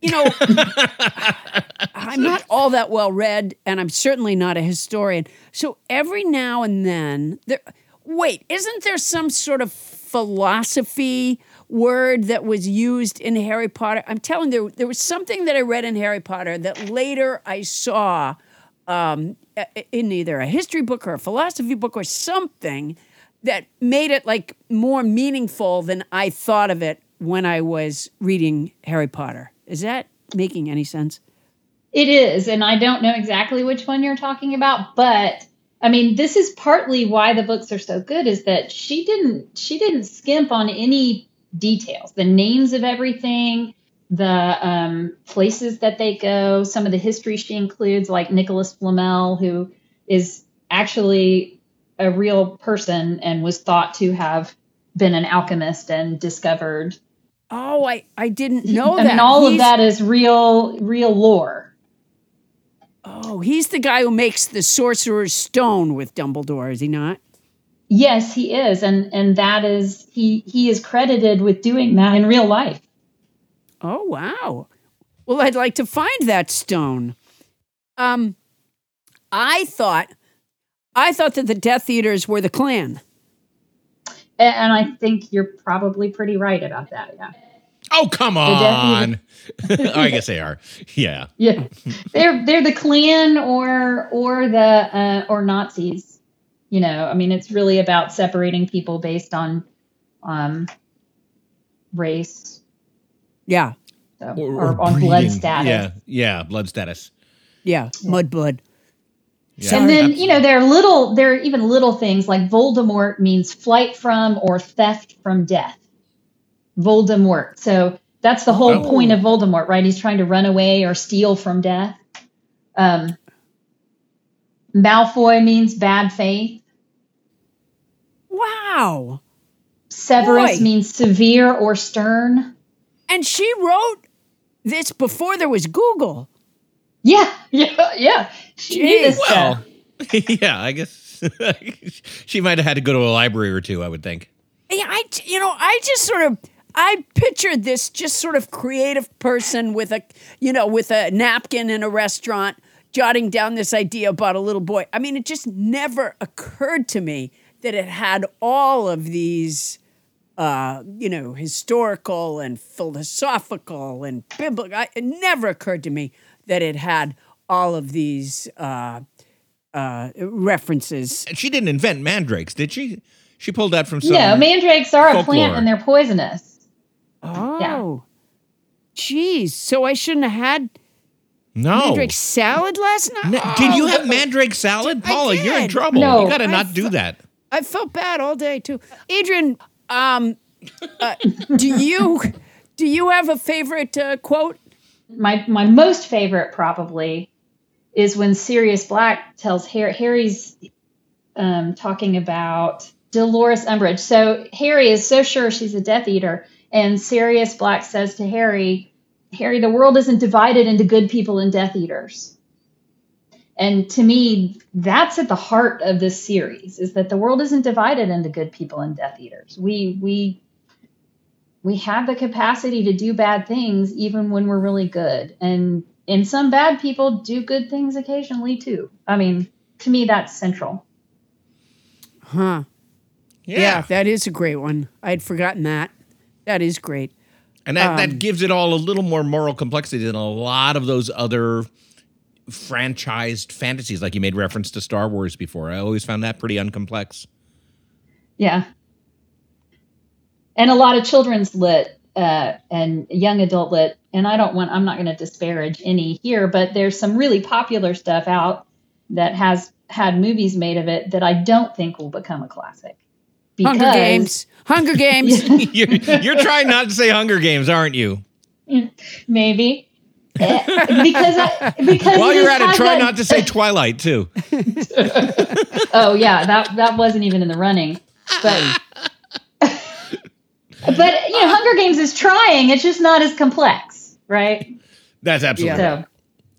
You know, I'm not all that well read, and I'm certainly not a historian. So every now and then, there. Wait, isn't there some sort of philosophy word that was used in Harry Potter? I'm telling you, there, there was something that I read in Harry Potter that later I saw um, in either a history book or a philosophy book or something that made it like more meaningful than I thought of it when I was reading Harry Potter. Is that making any sense?
It is, and I don't know exactly which one you're talking about, but I mean, this is partly why the books are so good is that she didn't she didn't skimp on any details, the names of everything, the um, places that they go, some of the history she includes, like Nicholas Flamel, who is actually a real person and was thought to have been an alchemist and discovered
Oh, I, I didn't know
I
that.
mean, all of that is real, real lore.
Oh, he's the guy who makes the Sorcerer's Stone with Dumbledore, is he not?
Yes, he is, and and that is he he is credited with doing that in real life.
Oh, wow. Well, I'd like to find that stone. Um, I thought, I thought that the Death Eaters were the clan.
A- And I think you're probably pretty right about that. Yeah,
Oh, come on. I guess they are. Yeah.
yeah, they're they're the Klan or or the uh, or Nazis. You know, I mean, it's really about separating people based on um, race
Yeah,
so, or, on blood status.
Yeah. Yeah. Blood status.
yeah, mudblood.
Yeah.
And then, you know, there are little, there are even little things like Voldemort means flight from or theft from death. Voldemort. So that's the whole
Oh.
point of Voldemort, right? He's trying to run away or steal from death. Um, Malfoy means bad faith.
Wow.
Severus
Boy.
means severe or stern.
And she wrote this before there was Google.
Yeah, yeah, yeah. She knew this
Well, yeah, I guess she might have had to go to a library or two, I would think.
Yeah, I, you know, I just sort of, I pictured this just sort of creative person with a, you know, with a napkin in a restaurant, jotting down this idea about a little boy. I mean, it just never occurred to me that it had all of these, uh, you know, historical and philosophical and biblical. I, it never occurred to me that it had all of these uh, uh, references.
She didn't invent mandrakes, did she? She pulled that from some.
No, mandrakes are a plant and they're poisonous.
Oh, geez. So I shouldn't have had
no.
mandrake salad last night.
No,
Oh,
Did you have mandrake salad,
I
Paula? You're in trouble.
No.
you got to
I
not do that.
I felt bad all day too. Adriane, um, uh, do you do you have a favorite uh, quote?
my my most favorite probably is when Sirius Black tells Harry Harry's um, talking about Dolores Umbridge. So Harry is so sure she's a Death Eater, and Sirius Black says to Harry, "Harry, the world isn't divided into good people and Death Eaters." And to me, that's at the heart of this series: is that the world isn't divided into good people and Death Eaters. We we we have the capacity to do bad things even when we're really good and and some bad people do good things occasionally too i mean to me that's central
Huh?
Yeah.
that is a great one. I'd forgotten that. That is great.
And that,
Um,
that gives it all a little more moral complexity than a lot of those other franchised fantasies, like you made reference to Star Wars before. I always found that pretty uncomplex.
yeah and a lot of children's lit uh, and young adult lit and i don't want i'm not going to disparage any here but there's some really popular stuff out that has had movies made of it that i don't think will become a classic
Hunger Games. Hunger Games.
you're, you're trying not to say Hunger Games, aren't you?
maybe because I, because
While you're at it, try
that-
not to say Twilight, too.
Oh yeah, that that wasn't even in the running. But but you know, Hunger Games is trying. It's just not as complex, right?
That's absolutely right.
So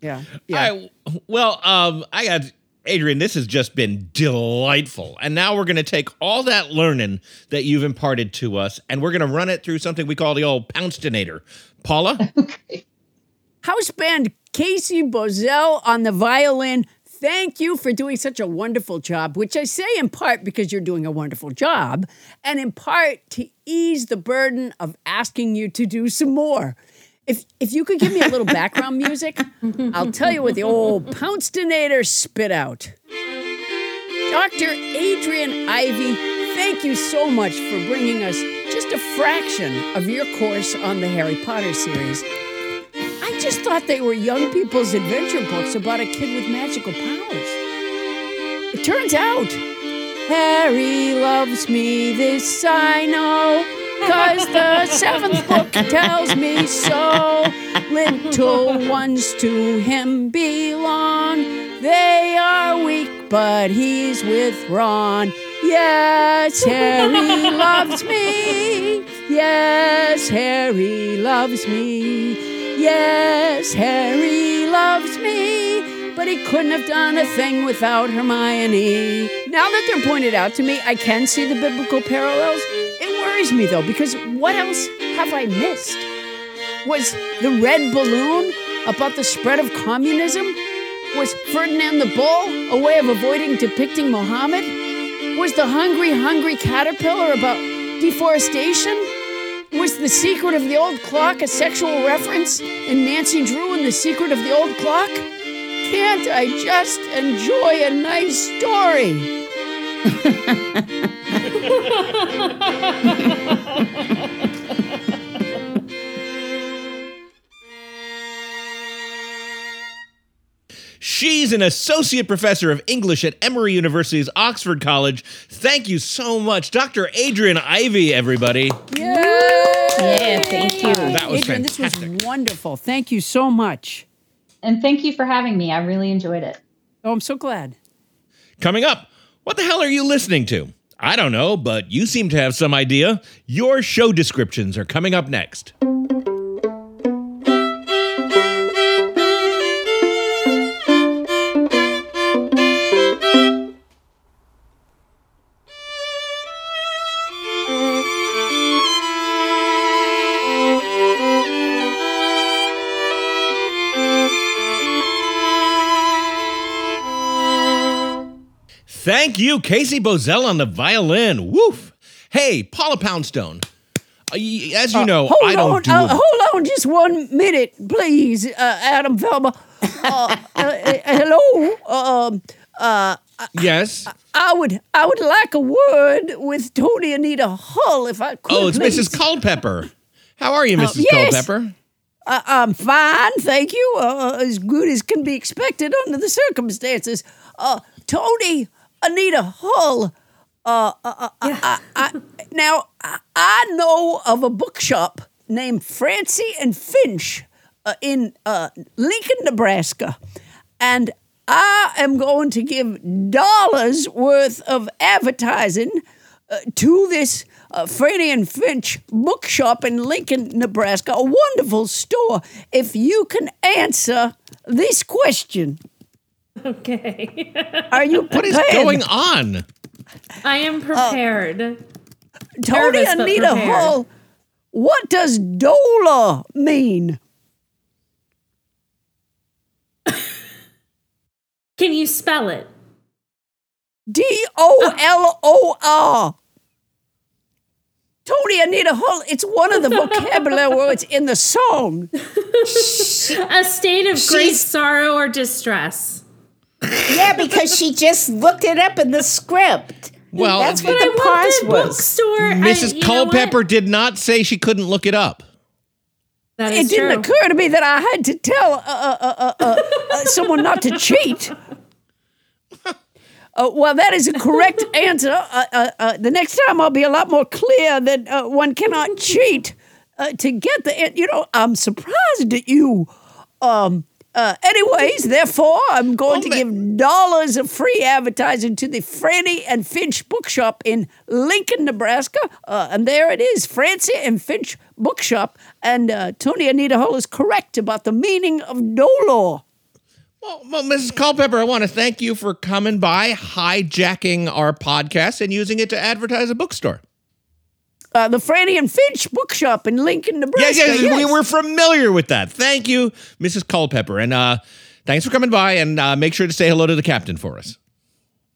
yeah. Yeah.
I, well, um, I got Adriane. This has just been delightful, and now we're going to take all that learning that you've imparted to us, and we're going to run it through something we call the old Pouncetonator. Paula,
House band Casey Bozell on the violin. Thank you for doing such a wonderful job, which I say in part because you're doing a wonderful job, and in part to ease the burden of asking you to do some more. If if you could give me a little background music, I'll tell you what the old Pouncetonator spit out. Dr. Adriane Ivey, thank you so much for bringing us just a fraction of your course on the Harry Potter series. I just thought they were young people's adventure books about a kid with magical powers. It turns out Harry loves me, this I know, cause the seventh book tells me so. Little ones to him belong. They are weak, but he's with Ron. Yes, Harry loves me. Yes, Harry loves me. Yes, Harry loves me. But he couldn't have done a thing without Hermione. Now that they're pointed out to me, I can see the biblical parallels. It worries me though, because what else have I missed? Was the red balloon about the spread of communism? Was Ferdinand the Bull a way of avoiding depicting Mohammed? Was the hungry, hungry caterpillar about deforestation? Was the secret of the old clock a sexual reference in Nancy Drew and the secret of the old clock? Can't I just enjoy a nice story?
She's an associate professor of English at Emory University's Oxford College. Thank you so much, Dr. Adriane Ivey, everybody.
Yeah, thank you.
That was
Adriane, this
fantastic.
was wonderful. Thank you so much.
And thank you for having me. I really enjoyed it.
Oh, I'm so glad.
Coming up, what the hell are you listening to? I don't know, but you seem to have some idea. Your show descriptions are coming up next. Thank you, Casey Bozell on the violin. Woof. Hey, Paula Poundstone. uh, As you know,
hold
I don't
on,
do.
uh, hold on, just one minute, please, uh, Adam Felber. Uh, uh, uh, hello. Um, uh,
yes.
I would, I would like a word with Toni Anita Hull, if I could.
Oh, it's
please.
Mrs. Culpepper. How are you, Mrs.
yes.
Culpepper?
Uh, I'm fine, thank you. Uh, as good as can be expected under the circumstances. Uh, Toni Anita Hull. Uh, uh, uh, I, I, now I, know of a bookshop named Francie and Finch uh, in uh, Lincoln, Nebraska, and I am going to give dollars worth of advertising uh, to this uh, Francie and Finch bookshop in Lincoln, Nebraska, a wonderful store. If you can answer this question,
Okay.
are you
What
prepared?
is going on?
I am prepared.
Oh.
Toni nervous but
Anita
prepared.
Hull, what does dolor mean?
Can you spell it?
D O L O R. Toni Anita Hull, it's one of the vocabulary words in the song.
A state of great sorrow or distress.
Yeah, because she just looked it up in the script.
Well,
That's what the
went
pause was.
bookstore.
Mrs.
you know what?
Culpepper did not say she couldn't look it up.
That
It
is
didn't
true.
occur to me that I had to tell uh, uh, uh, uh, uh, uh, someone not to cheat. Uh, well, that is a correct answer. Uh, uh, uh, the next time I'll be a lot more clear that uh, one cannot cheat uh, to get the. an- You know, I'm surprised at you. Um, uh, anyways, therefore, I'm going to give dollars of free advertising to the Francie and Finch Bookshop in Lincoln, Nebraska. Uh, and there it is, Francie and Finch Bookshop. And uh, Toni Anita Hull is correct about the meaning of dolor.
Well, well, Mrs. Culpepper, I want to thank you for coming by, hijacking our podcast, and using it to advertise a bookstore.
Uh, the Francie and Finch Bookshop in Lincoln, Nebraska.
yeah, we
yes.
We were familiar with that. Thank you, Mrs. Culpepper, and uh, thanks for coming by. And uh, make sure to say hello to the captain for us.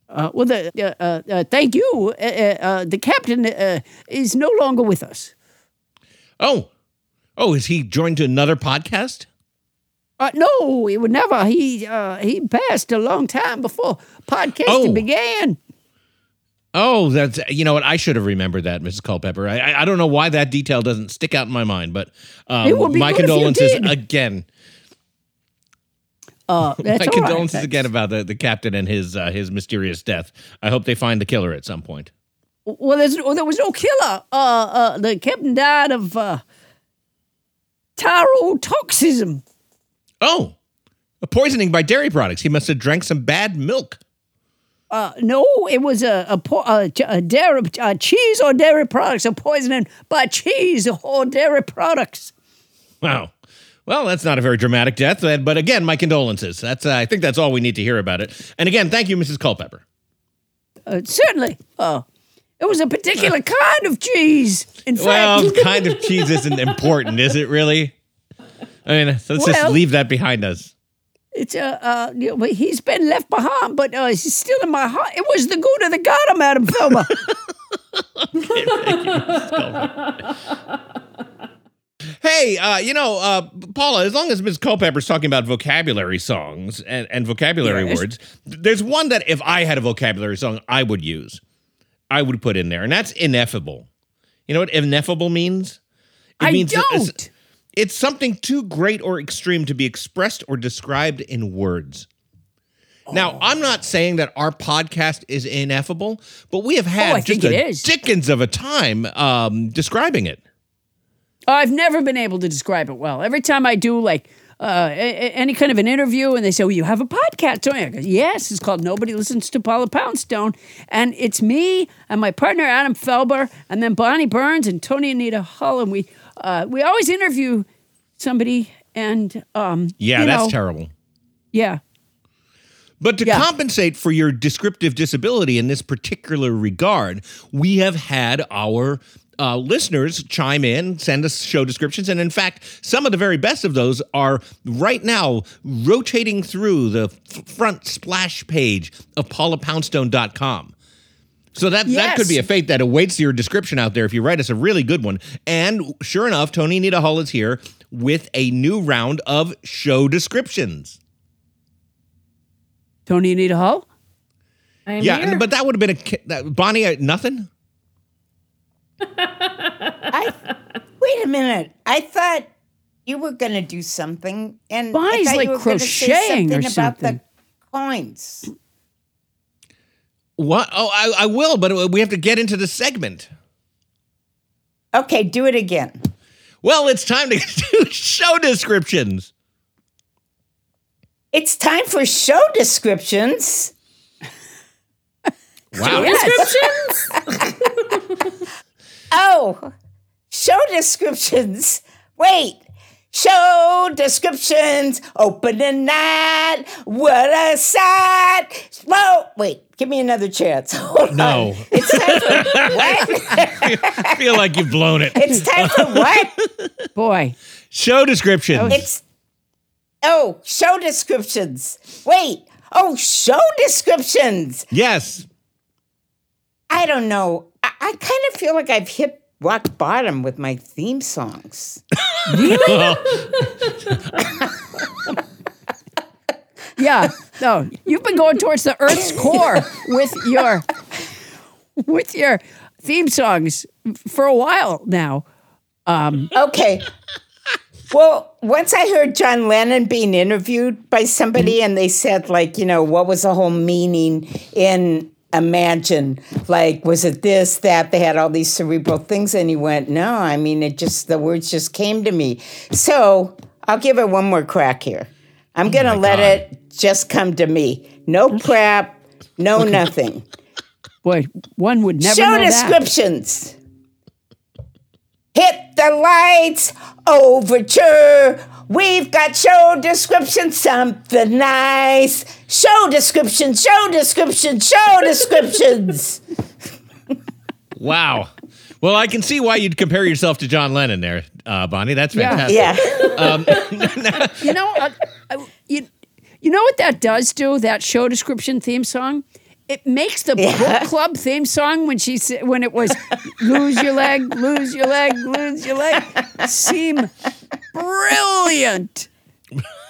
Uh, well, the, uh, uh, uh, thank you. Uh, uh, uh, the captain uh, is no longer with us.
Oh, oh, is he joined to another podcast?
Uh, no, he would never. He uh, he passed a long time before podcasting
Oh.
began.
Oh, that's you know what I should have remembered that, Mrs. Culpepper. I I, don't know why that detail doesn't stick out in my mind, but um,
It would be
my
good if you
condolences again.
Uh,
My condolences again about the, the captain and his uh, his mysterious death. I hope they find the killer at some point.
Well, there's, well, there was no killer. Uh, uh, the captain died of uh, tyrotoxism.
Oh, a poisoning by dairy products. He must have drank some bad milk.
Uh, no, it was a a, po- a, a dairy a cheese or dairy products, a poisoning by cheese or dairy products.
Wow. Well, that's not a very dramatic death, but again, my condolences. That's uh, I think that's all we need to hear about it. And again, thank you, Mrs. Culpepper.
Uh, certainly. Uh, it was a particular kind of cheese. In
Well,
fact,
kind of cheese isn't important, is it really? I mean, let's just leave that behind us.
It's uh, uh, you know, he's been left behind, but uh, he's still in my heart. It was the good of the God, Madam Thelma.
Hey, uh, you know, uh, Paula, as long as Ms. Culpepper's talking about vocabulary songs and, and vocabulary words, there's one that if I had a vocabulary song, I would use. I would put in there, and that's ineffable. You know what ineffable means? It
I
means
don't.
It's something too great or extreme to be expressed or described in words. Now, I'm not saying that our podcast is ineffable, but we have had
Oh,
just a dickens of a time um, describing it.
I've never been able to describe it well. Every time I do like uh, any kind of an interview, and they say, "Well, you have a podcast, don't you?" I go, "Yes, it's called Nobody Listens to Paula Poundstone, and it's me and my partner Adam Felber, and then Bonnie Burns and Toni Anita Hull, and we uh, we always interview somebody, and um,
Yeah, that's
know,
terrible.
Yeah,
But to
Yeah.
compensate for your descriptive disability in this particular regard, we have had our uh, listeners chime in, send us show descriptions. And in fact, some of the very best of those are right now rotating through the f- front splash page of paulapoundstone.com. So that, that could be a fate that awaits your description out there if you write us a really good one. And sure enough, Toni Anita Hull is here with a new round of show descriptions.
Toni Anita Hull.
I'm
Yeah,
here.
but that would have been a ki- that, Bonnie. Uh, nothing.
I wait a minute. I thought you were going to do something, and
Bonnie's
I thought
like
you were gonna say
or
something about the coins.
What? Oh, I, I will, but uh, we have to get into the segment.
Okay, do it again.
Well, it's time to do show descriptions.
It's time for show descriptions.
Wow.
Descriptions?
Oh, show descriptions. Wait. Show descriptions. Open the night. What a sight. Whoa. Wait. Give me another chance. Hold
No.
on. It's time for what?
I feel like you've blown it.
it's time for what?
Boy,
Show descriptions.
Oh, it's oh, show descriptions. Wait. Oh, show descriptions.
yes.
I don't know. I, I kind of feel like I've hit rock bottom with my theme songs. really?
yeah, no, you've been going towards the Earth's core with your with your theme songs for a while now.
Um, okay. Well, once I heard John Lennon being interviewed by somebody and they said, like, you know, what was the whole meaning in Imagine? Like, was it this, that? They had all these cerebral things. And he went, no, I mean, it just, the words just came to me. So I'll give it one more crack here. I'm oh going to let
God.
it just come to me. No prep, no nothing.
Boy, one would never
Show
know that.
descriptions. Hit the lights, overture. We've got show description, something nice. Show description, show description, show descriptions.
Wow. Well, I can see why you'd compare yourself to John Lennon there, uh, Bonnie. That's
Yeah.
fantastic.
yeah.
You know, uh, uh, you, you know what that does do? That show description theme song. It makes the
Yeah.
book club theme song when she when it was lose your leg, lose your leg, lose your leg seem brilliant.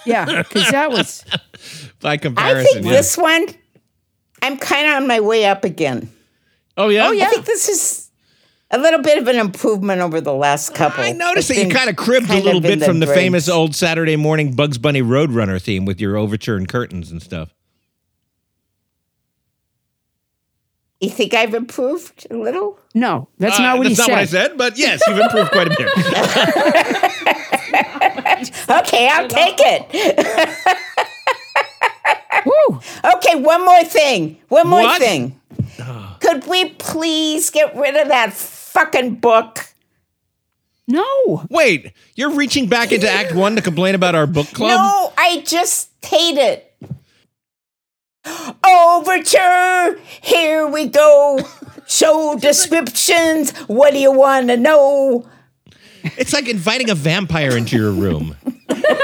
Yeah, because that was
By comparison.
I think
yeah.
this one, I'm kind of on my way up again.
Oh, yeah?
Oh, yeah.
I think this is a little bit of an improvement over the last couple.
I noticed that you kind of cribbed a little
of in
bit from the
dregs.
famous old Saturday morning Bugs Bunny Roadrunner theme with your overture and curtains and stuff.
You think I've improved a little?
no, that's
Uh,
not what
that's
he
not
said.
what I said, but yes, you've improved quite a bit.
Okay, I'll take it.
Woo.
Okay, Okay, one more thing. One more
What?
thing. Could we please get rid of that fucking book?
No.
Wait, you're reaching back into Act One to complain about our book club?
No, I just hate it. Overture, here we go. Show descriptions. What do you want to know?
It's like inviting a vampire into your room.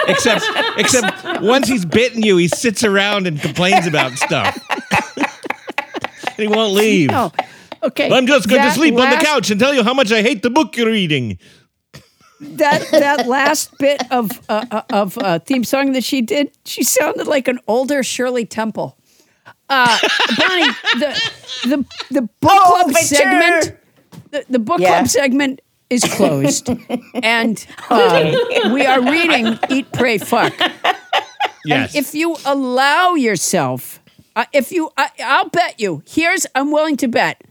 except, except once he's bitten you, he sits around and complains about stuff. and he won't leave.
No. Okay.
I'm just going
that
to sleep on the couch and tell you how much I hate the book you're reading.
That that last bit of uh, uh, of uh, theme song that she did, she sounded like an older Shirley Temple. Uh, Bonnie, the the the book club
Overture.
segment, the, the book
Yeah.
club segment is closed, and um, we are reading Eat, Pray, Fuck.
Yes.
If you allow yourself, uh, if you, I, I'll bet you. Here's, I'm willing to bet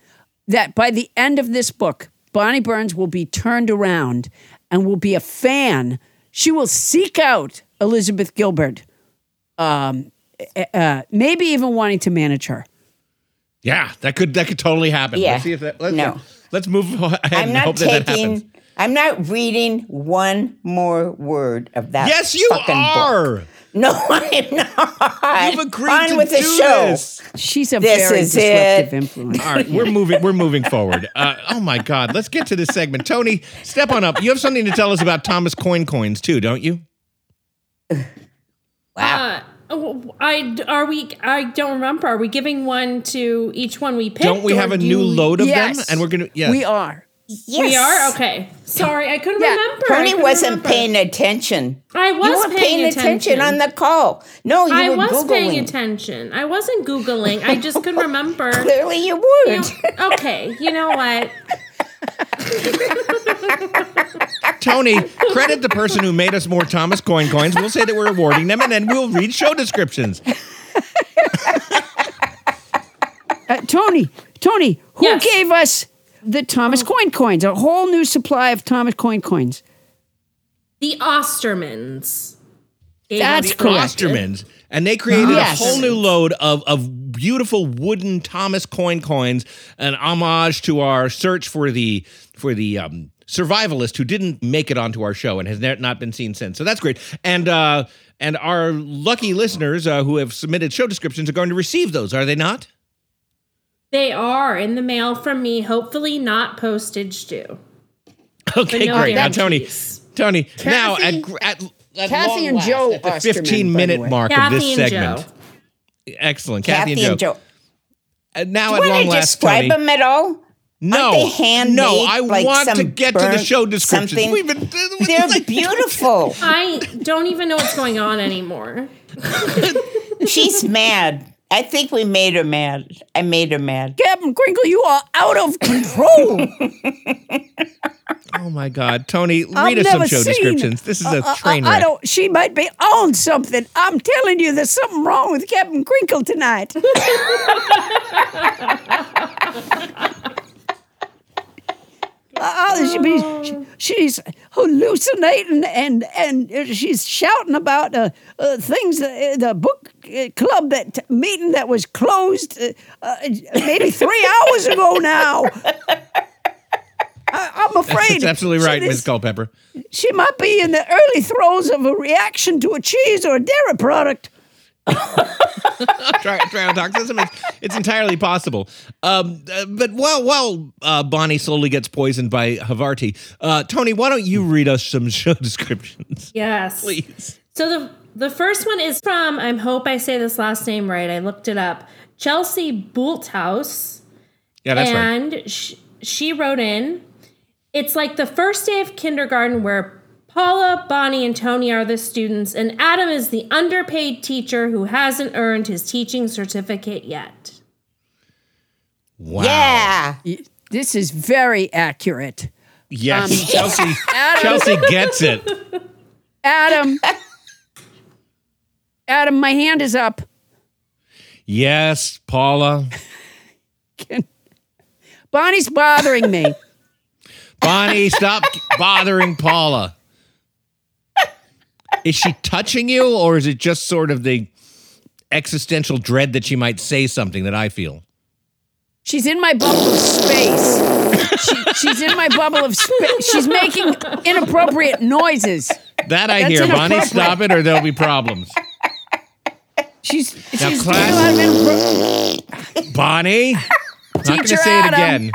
that by the end of this book, Bonnie Burns will be turned around and will be a fan. She will seek out Elizabeth Gilbert, um, uh, maybe even wanting to manage her.
yeah, that could that could totally happen.
Yeah.
Let's see if that. Let's,
No.
Let's move ahead
I'm
and
not
hope that that happens.
taking. I'm not reading one more word of that.
Yes, you
fucking book.
are.
No, I'm not.
You've agreed
On
to
with the
do
show.
this.
She's a
This
very
is
disruptive
it.
influence.
All right, we're moving. We're moving forward. Uh, oh my God, let's get to this segment. Toni, step on up. You have something to tell us about Thomas Coin Coins too, don't you?
Uh, oh, I are we? I don't remember. Are we giving one to each one we picked?
Don't we have a
do
new
you-
load of
yes,
them? And we're gonna. Yes.
we are.
Yes.
We are okay. Sorry, I couldn't
Yeah,
remember. I
Toni
couldn't
wasn't
remember.
paying attention.
I was
you were paying, attention. on the call. No, you
I
were
was
Googling.
paying attention. I wasn't googling. I just couldn't remember.
Clearly, you
You
would.
know- okay, you know what?
Toni, credit the person who made us more Thomas Coin Coins. We'll say that we're awarding them, and then we'll read show descriptions.
Uh, Toni, Toni, who
Yes.
gave us the Thomas Coin coins? A whole new supply of Thomas Coin coins.
The Ostermans.
That's
us
the
correct.
Ostermans, and they created
Yes.
a whole new load of, of beautiful wooden Thomas coin coins, an homage to our search for the for the um, survivalist who didn't make it onto our show and has not been seen since. So that's great. And uh, and our lucky listeners uh, who have submitted show descriptions are going to receive those, are they not?
They are in the mail from me. Hopefully, not postage due.
Okay,
no
great. Now, Toni,
guarantees.
Toni, now at, gr- at, at
Kathy
long
and
last,
Joe
at the
Osterman,
15
by the
minute
way.
mark of this segment.
Joe.
Excellent, Kathy,
Kathy and Joe.
And now
Do
at
you
long
want to
last,
describe
Toni.
them at all?
No,
Aren't they handmade?
no, I
like
want to get to the
burnt
show descriptions.
something?
We've been,
They're beautiful.
I don't even know what's going on anymore.
She's mad. I think we made her mad. I made her mad.
Captain Crinkle, you are out of control.
oh my God, Toni,
I've
read us some show
seen-
descriptions. This is a
Uh,
train
I, I don't. She might be on something. I'm telling you, there's something wrong with Captain Crinkle tonight. Uh, she be, she- she's hallucinating and and she's shouting about uh, uh, things uh, the book uh, club that meeting that was closed uh, uh, maybe three hours ago now. I, I'm afraid
That's absolutely right,
this-
Miss Culpepper.
she might be in the early throes of a reaction to a cheese or a dairy product.
Tri- Triotoxism is it's entirely possible. Um, uh, but while while uh, Bonnie slowly gets poisoned by Havarti, uh, Toni, why don't you read us some show descriptions,
Yes.
please?
So the the first one is from I hope I say this last name right. I looked it up. Chelsea Bulthouse,
Yeah, that's right.
and sh- she wrote in, "It's like the first day of kindergarten where Paula, Bonnie, and Toni are the students, and Adam is the underpaid teacher who hasn't earned his teaching certificate yet."
Wow.
Yeah.
This is very accurate.
Yes,
Um,
Chelsea.
Adam,
Chelsea gets it.
Adam, Adam, my hand is up.
Yes, Paula.
Bonnie's bothering me.
Bonnie, stop bothering Paula. Is she touching you, or is it just sort of the existential dread that she might say something that I feel.
She's in my bubble of space. She, she's in my bubble of space. She's making inappropriate noises.
That I
That's
hear. Bonnie, stop it or there'll be problems.
She's
Now,
she's
class-
doing a lot of inappro-
Bonnie, not going to say it again.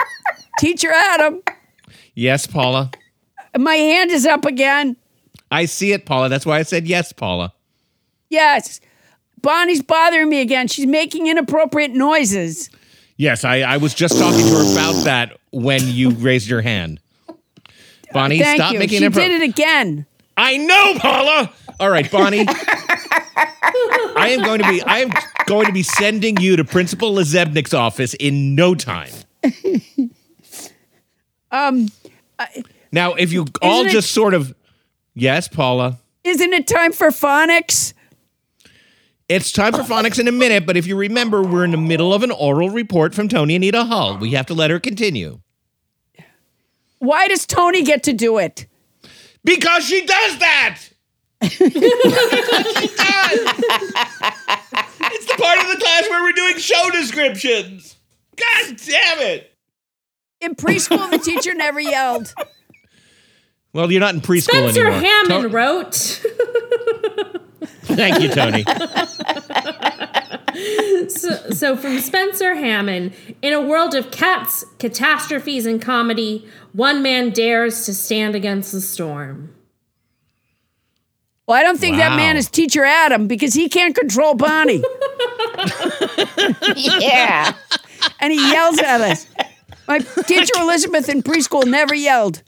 Teacher Adam,
Yes, Paula.
my hand is up again.
I see it, Paula. That's why I said yes, Paula.
Yes. Bonnie's bothering me again. She's making inappropriate noises.
Yes, I, I was just talking to her about that when you raised your hand. Bonnie,
Thank
stop
you.
making
she
impro-
did it again.
I know, Paula. All right, Bonnie. I am going to be I am going to be sending you to Principal LaZebnik's office in no time.
Um,
Now, if you all
it-
just sort of Yes, Paula.
isn't it time for phonics?
It's time for phonics in a minute, but if you remember, we're in the middle of an oral report from Toni Anita Hull. We have to let her continue.
Why does Toni get to do it?
Because she does that. Because she does. it's the part of the class where we're doing show descriptions. God damn it.
In preschool, the teacher never yelled.
Well, you're not in preschool
Spencer
anymore.
Hammond
To-
wrote.
Thank you, Toni.
so, so from Spencer Hammond, in a world of cats, catastrophes, and comedy, one man dares to stand against the storm.
Well, I don't think that man is Teacher Adam because he can't control Bonnie.
Yeah.
and he yells at us. My teacher Elizabeth in preschool never yelled.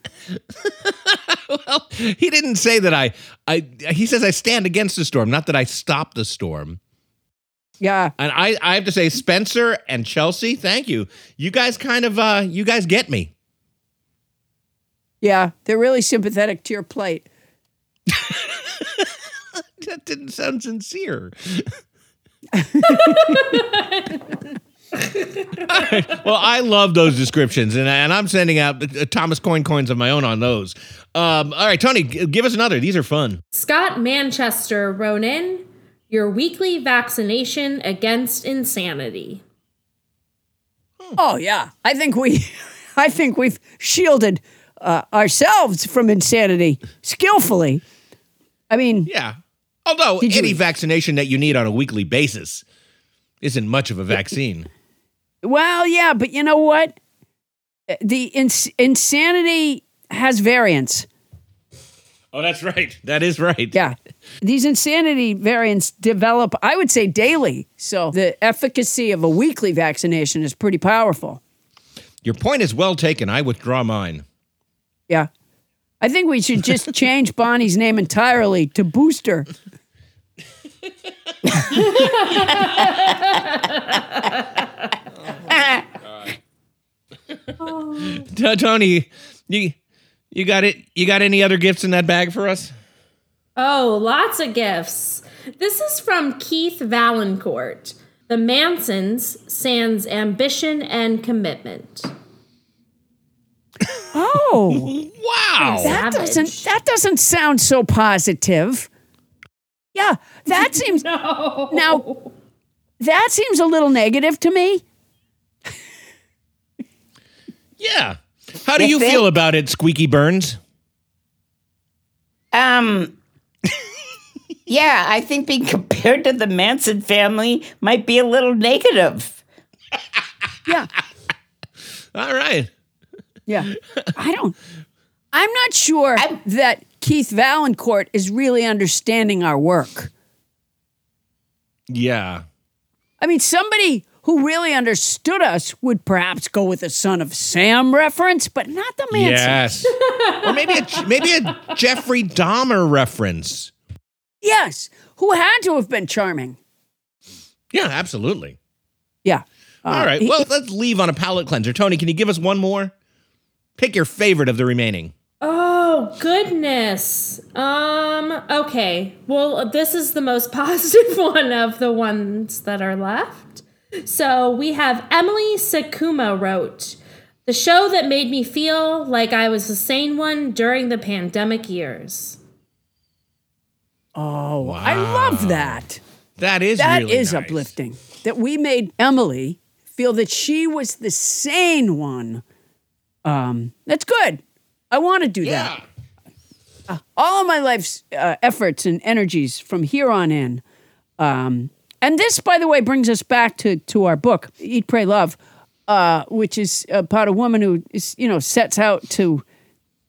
Well, he didn't say that I, I. He says I stand against the storm, not that I stop the storm.
Yeah.
And I, I have to say, Spencer and Chelsea, thank you. You guys kind of, uh, you guys get me.
Yeah. They're really sympathetic to your plight.
That didn't sound sincere. well, I love those descriptions, and, and I'm sending out uh, Thomas Coin coins of my own on those. Um, all right, Toni, give us another. These are fun.
Scott Manchester wrote in your weekly vaccination against insanity.
Oh yeah. I think we I think we've shielded uh, ourselves from insanity skillfully. I mean,
Yeah. Although
Did you-
any vaccination that you need on a weekly basis isn't much of a vaccine.
Well, yeah, but you know what? Uh, the ins- insanity has variants.
Oh, that's right. That is right.
Yeah. These insanity variants develop, I would say, daily. So the efficacy of a weekly vaccination is pretty powerful.
Your point is well taken. I withdraw mine.
Yeah. I think we should just change Bonnie's name entirely to Booster.
T- Toni, you you got it. You got any other gifts in that bag for us?
Oh, lots of gifts. This is from Keith Valancourt. The Mansons sans ambition and commitment.
Oh,
Wow.
that doesn't that doesn't sound so positive. Yeah, that seems
No.
now that seems a little negative to me.
Yeah. How do
You
you feel about it, Squeaky Burns?
Um. yeah, I think being compared to the Manson family might be a little negative.
Yeah.
All right.
Yeah. I don't I'm not sure
I'm-
that Keith Valancourt is really understanding our work.
Yeah.
I mean, somebody who really understood us would perhaps go with a Son of Sam reference, but not the Manson.
Yes. or maybe a maybe a Jeffrey Dahmer reference.
Yes, who had to have been charming.
Yeah, absolutely.
Yeah.
All right.
he-
Well, let's leave on a palate cleanser. Toni, can you give us one more? Pick your favorite of the remaining.
Oh goodness. Um okay. Well, this is the most positive one of the ones that are left. So, we have Emily Sakuma wrote, "The show that made me feel like I was the sane one during the pandemic years."
Oh, I love that.
That is
That
really
is
nice.
uplifting. That we made Emily feel that she was the sane one. Um, that's good. I want to do
Yeah.
that. All of my life's uh, efforts and energies from here on in. Um, and this, by the way, brings us back to to our book, Eat, Pray, Love, uh, which is about a woman who is, you know, sets out to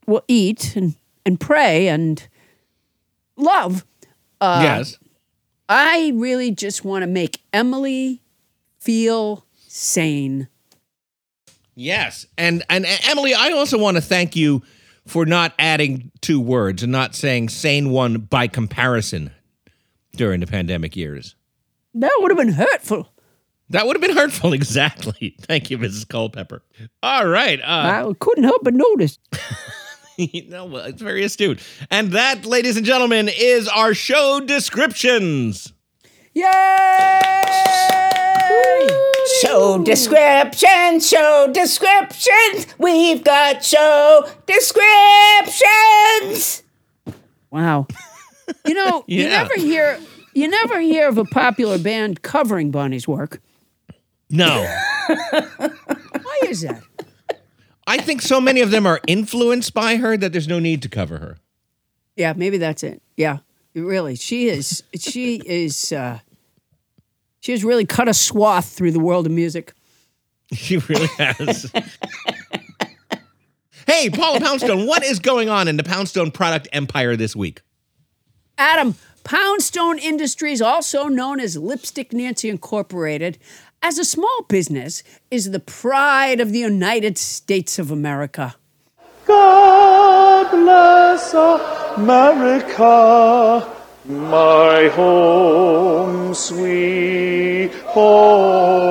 well eat and and pray and love. Uh,
yes.
I really just want to make Emily feel sane.
Yes. And and Emily, I also want to thank you for not adding two words and not saying sane one by comparison during the pandemic years.
That would have been hurtful.
That would have been hurtful, exactly. Thank you, Mrs. Culpepper. All right. Uh,
I couldn't help but notice.
no, well, it's very astute. And that, ladies and gentlemen, is our show descriptions.
Yay!
Show descriptions, show descriptions. We've got show descriptions.
Wow. You know, you never hear you never hear of a popular band covering Bonnie's work.
No.
Why is that?
I think so many of them are influenced by her that there's no need to cover her.
Yeah, maybe that's it. Yeah, really. She is. She is. uh She has really cut a swath through the world of music.
She really has. hey, Paula Poundstone, what is going on in the Poundstone product empire this week?
Adam, Poundstone Industries, also known as Lipstick Nancy Incorporated, as a small business, is the pride of the United States of America.
God bless America, my home, sweet home.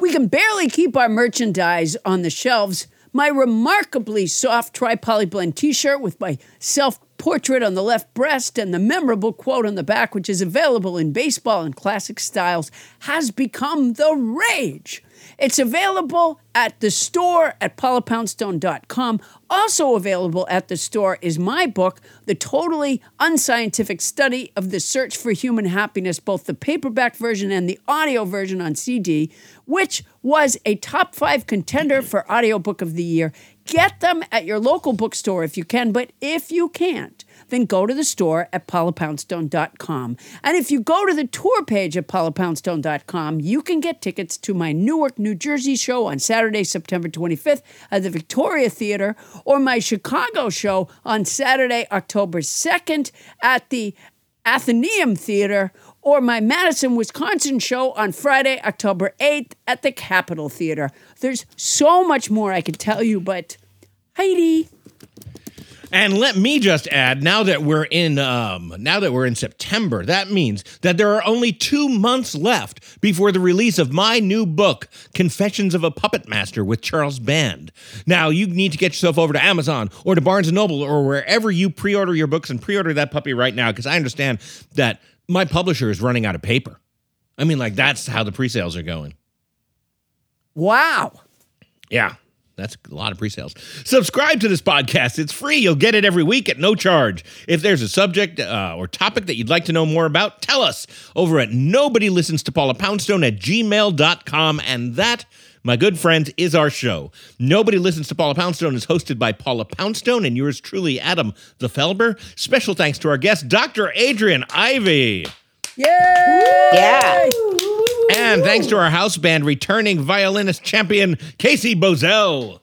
We can barely keep our merchandise on the shelves. My remarkably soft tri polyblend t shirt with my self portrait on the left breast and the memorable quote on the back, which is available in baseball and classic styles, has become the rage. It's available at the store at paulapoundstone.com. Also available at the store is my book, The Totally Unscientific Study of the Search for Human Happiness, both the paperback version and the audio version on CD, which was a top five contender for Audiobook of the Year. Get them at your local bookstore if you can, but if you can't, then go to the store at paulapoundstone.com. And if you go to the tour page at paulapoundstone.com, you can get tickets to my Newark, New Jersey show on Saturday, September 25th at the Victoria Theater, or my Chicago show on Saturday, October 2nd at the Athenaeum Theater, or my Madison, Wisconsin show on Friday, October 8th at the Capitol Theater. There's so much more I could tell you, but Heidi.
And let me just add, now that we're in um now that we're in September, that means that there are only 2 months left before the release of my new book, Confessions of a Puppet Master with Charles Band. Now, you need to get yourself over to Amazon or to Barnes and Noble or wherever you pre-order your books and pre-order that puppy right now because I understand that my publisher is running out of paper. I mean, like that's how the pre-sales are going.
Wow.
Yeah, that's a lot of pre-sales. Subscribe to this podcast. It's free. You'll get it every week at no charge. If there's a subject uh, or topic that you'd like to know more about, tell us over at nobody listens to Paula Poundstone at gmail.com. And that, my good friends, is our show. Nobody Listens to Paula Poundstone is hosted by Paula Poundstone and yours truly, Adam the Felber. Special thanks to our guest, Dr. Adriane Ivey.
Yay!
Yeah.
And thanks to our house band returning violinist champion, Casey Bozell.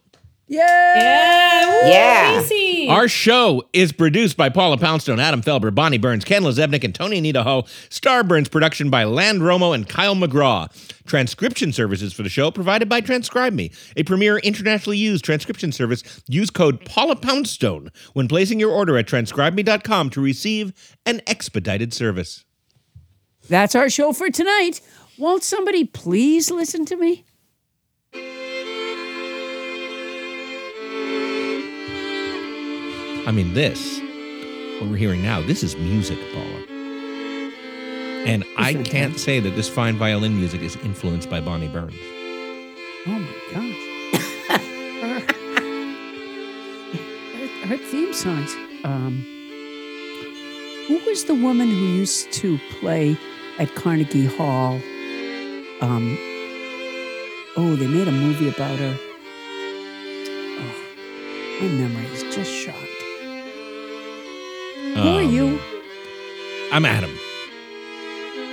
Yay!
Yeah.
Yeah.
Casey.
Our show is produced by Paula Poundstone, Adam Felber, Bonnie Burns, Ken LaZebnik, and Toni Anita Hull. Star Burns production by Land Romo and Kyle McGraw. Transcription services for the show provided by Transcribe Me, a premier internationally used transcription service. Use code Paula Poundstone when placing your order at transcribeme.com to receive an expedited service.
That's our show for tonight. Won't somebody please listen to me?
I mean, this, what we're hearing now, this is music, Paula. And I can't say that this fine violin music is influenced by Bonnie Burns.
Oh my gosh. her, her, her theme songs. Um, who was the woman who used to play at Carnegie Hall? Um, oh, they made a movie about her. Oh, my memory is just shot. Who are
Um,
you?
I'm Adam.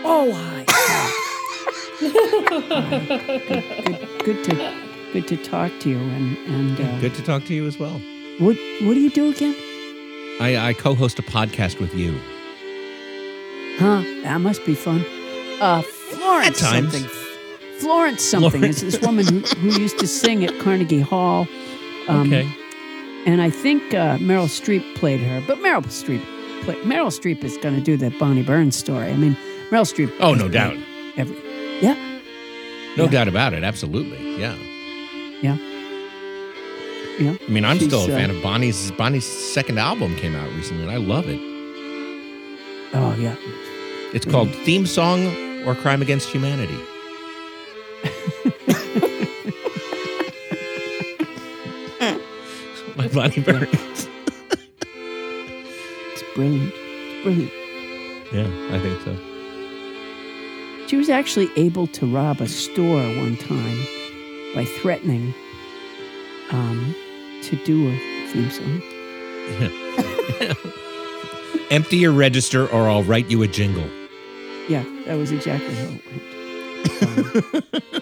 Oh, hi. good, good to good to talk to you. And and uh,
Good to talk to you as well.
what what do you do again?
I, I co-host a podcast with you.
Huh? That must be fun. Uh, Florence
At times.
something. Florence something is this woman who, who used to sing at Carnegie Hall. Um,
Okay.
And I think uh, Meryl Streep played her, but Meryl Streep played, Meryl Streep is going to do that Bonnie Burns story. I mean, Meryl Streep.
Oh, no doubt.
Every, yeah,
No
Yeah.
doubt about it. Absolutely. Yeah.
yeah, yeah.
I mean, I'm
She's,
still a fan
uh,
of Bonnie's. Bonnie's second album came out recently, and I love it.
Oh, yeah.
It's called Theme Song or Crime Against Humanity. My Bonnie Burns.
It's brilliant. It's brilliant.
Yeah, I think so.
She was actually able to rob a store one time by threatening um, to do a theme song.
Empty your register, or I'll write you a jingle.
Yeah, that was exactly how it went.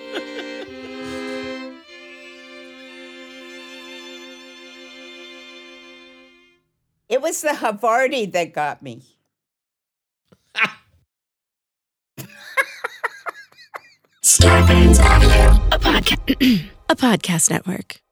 It was the Havarti that got me.
A podcast network.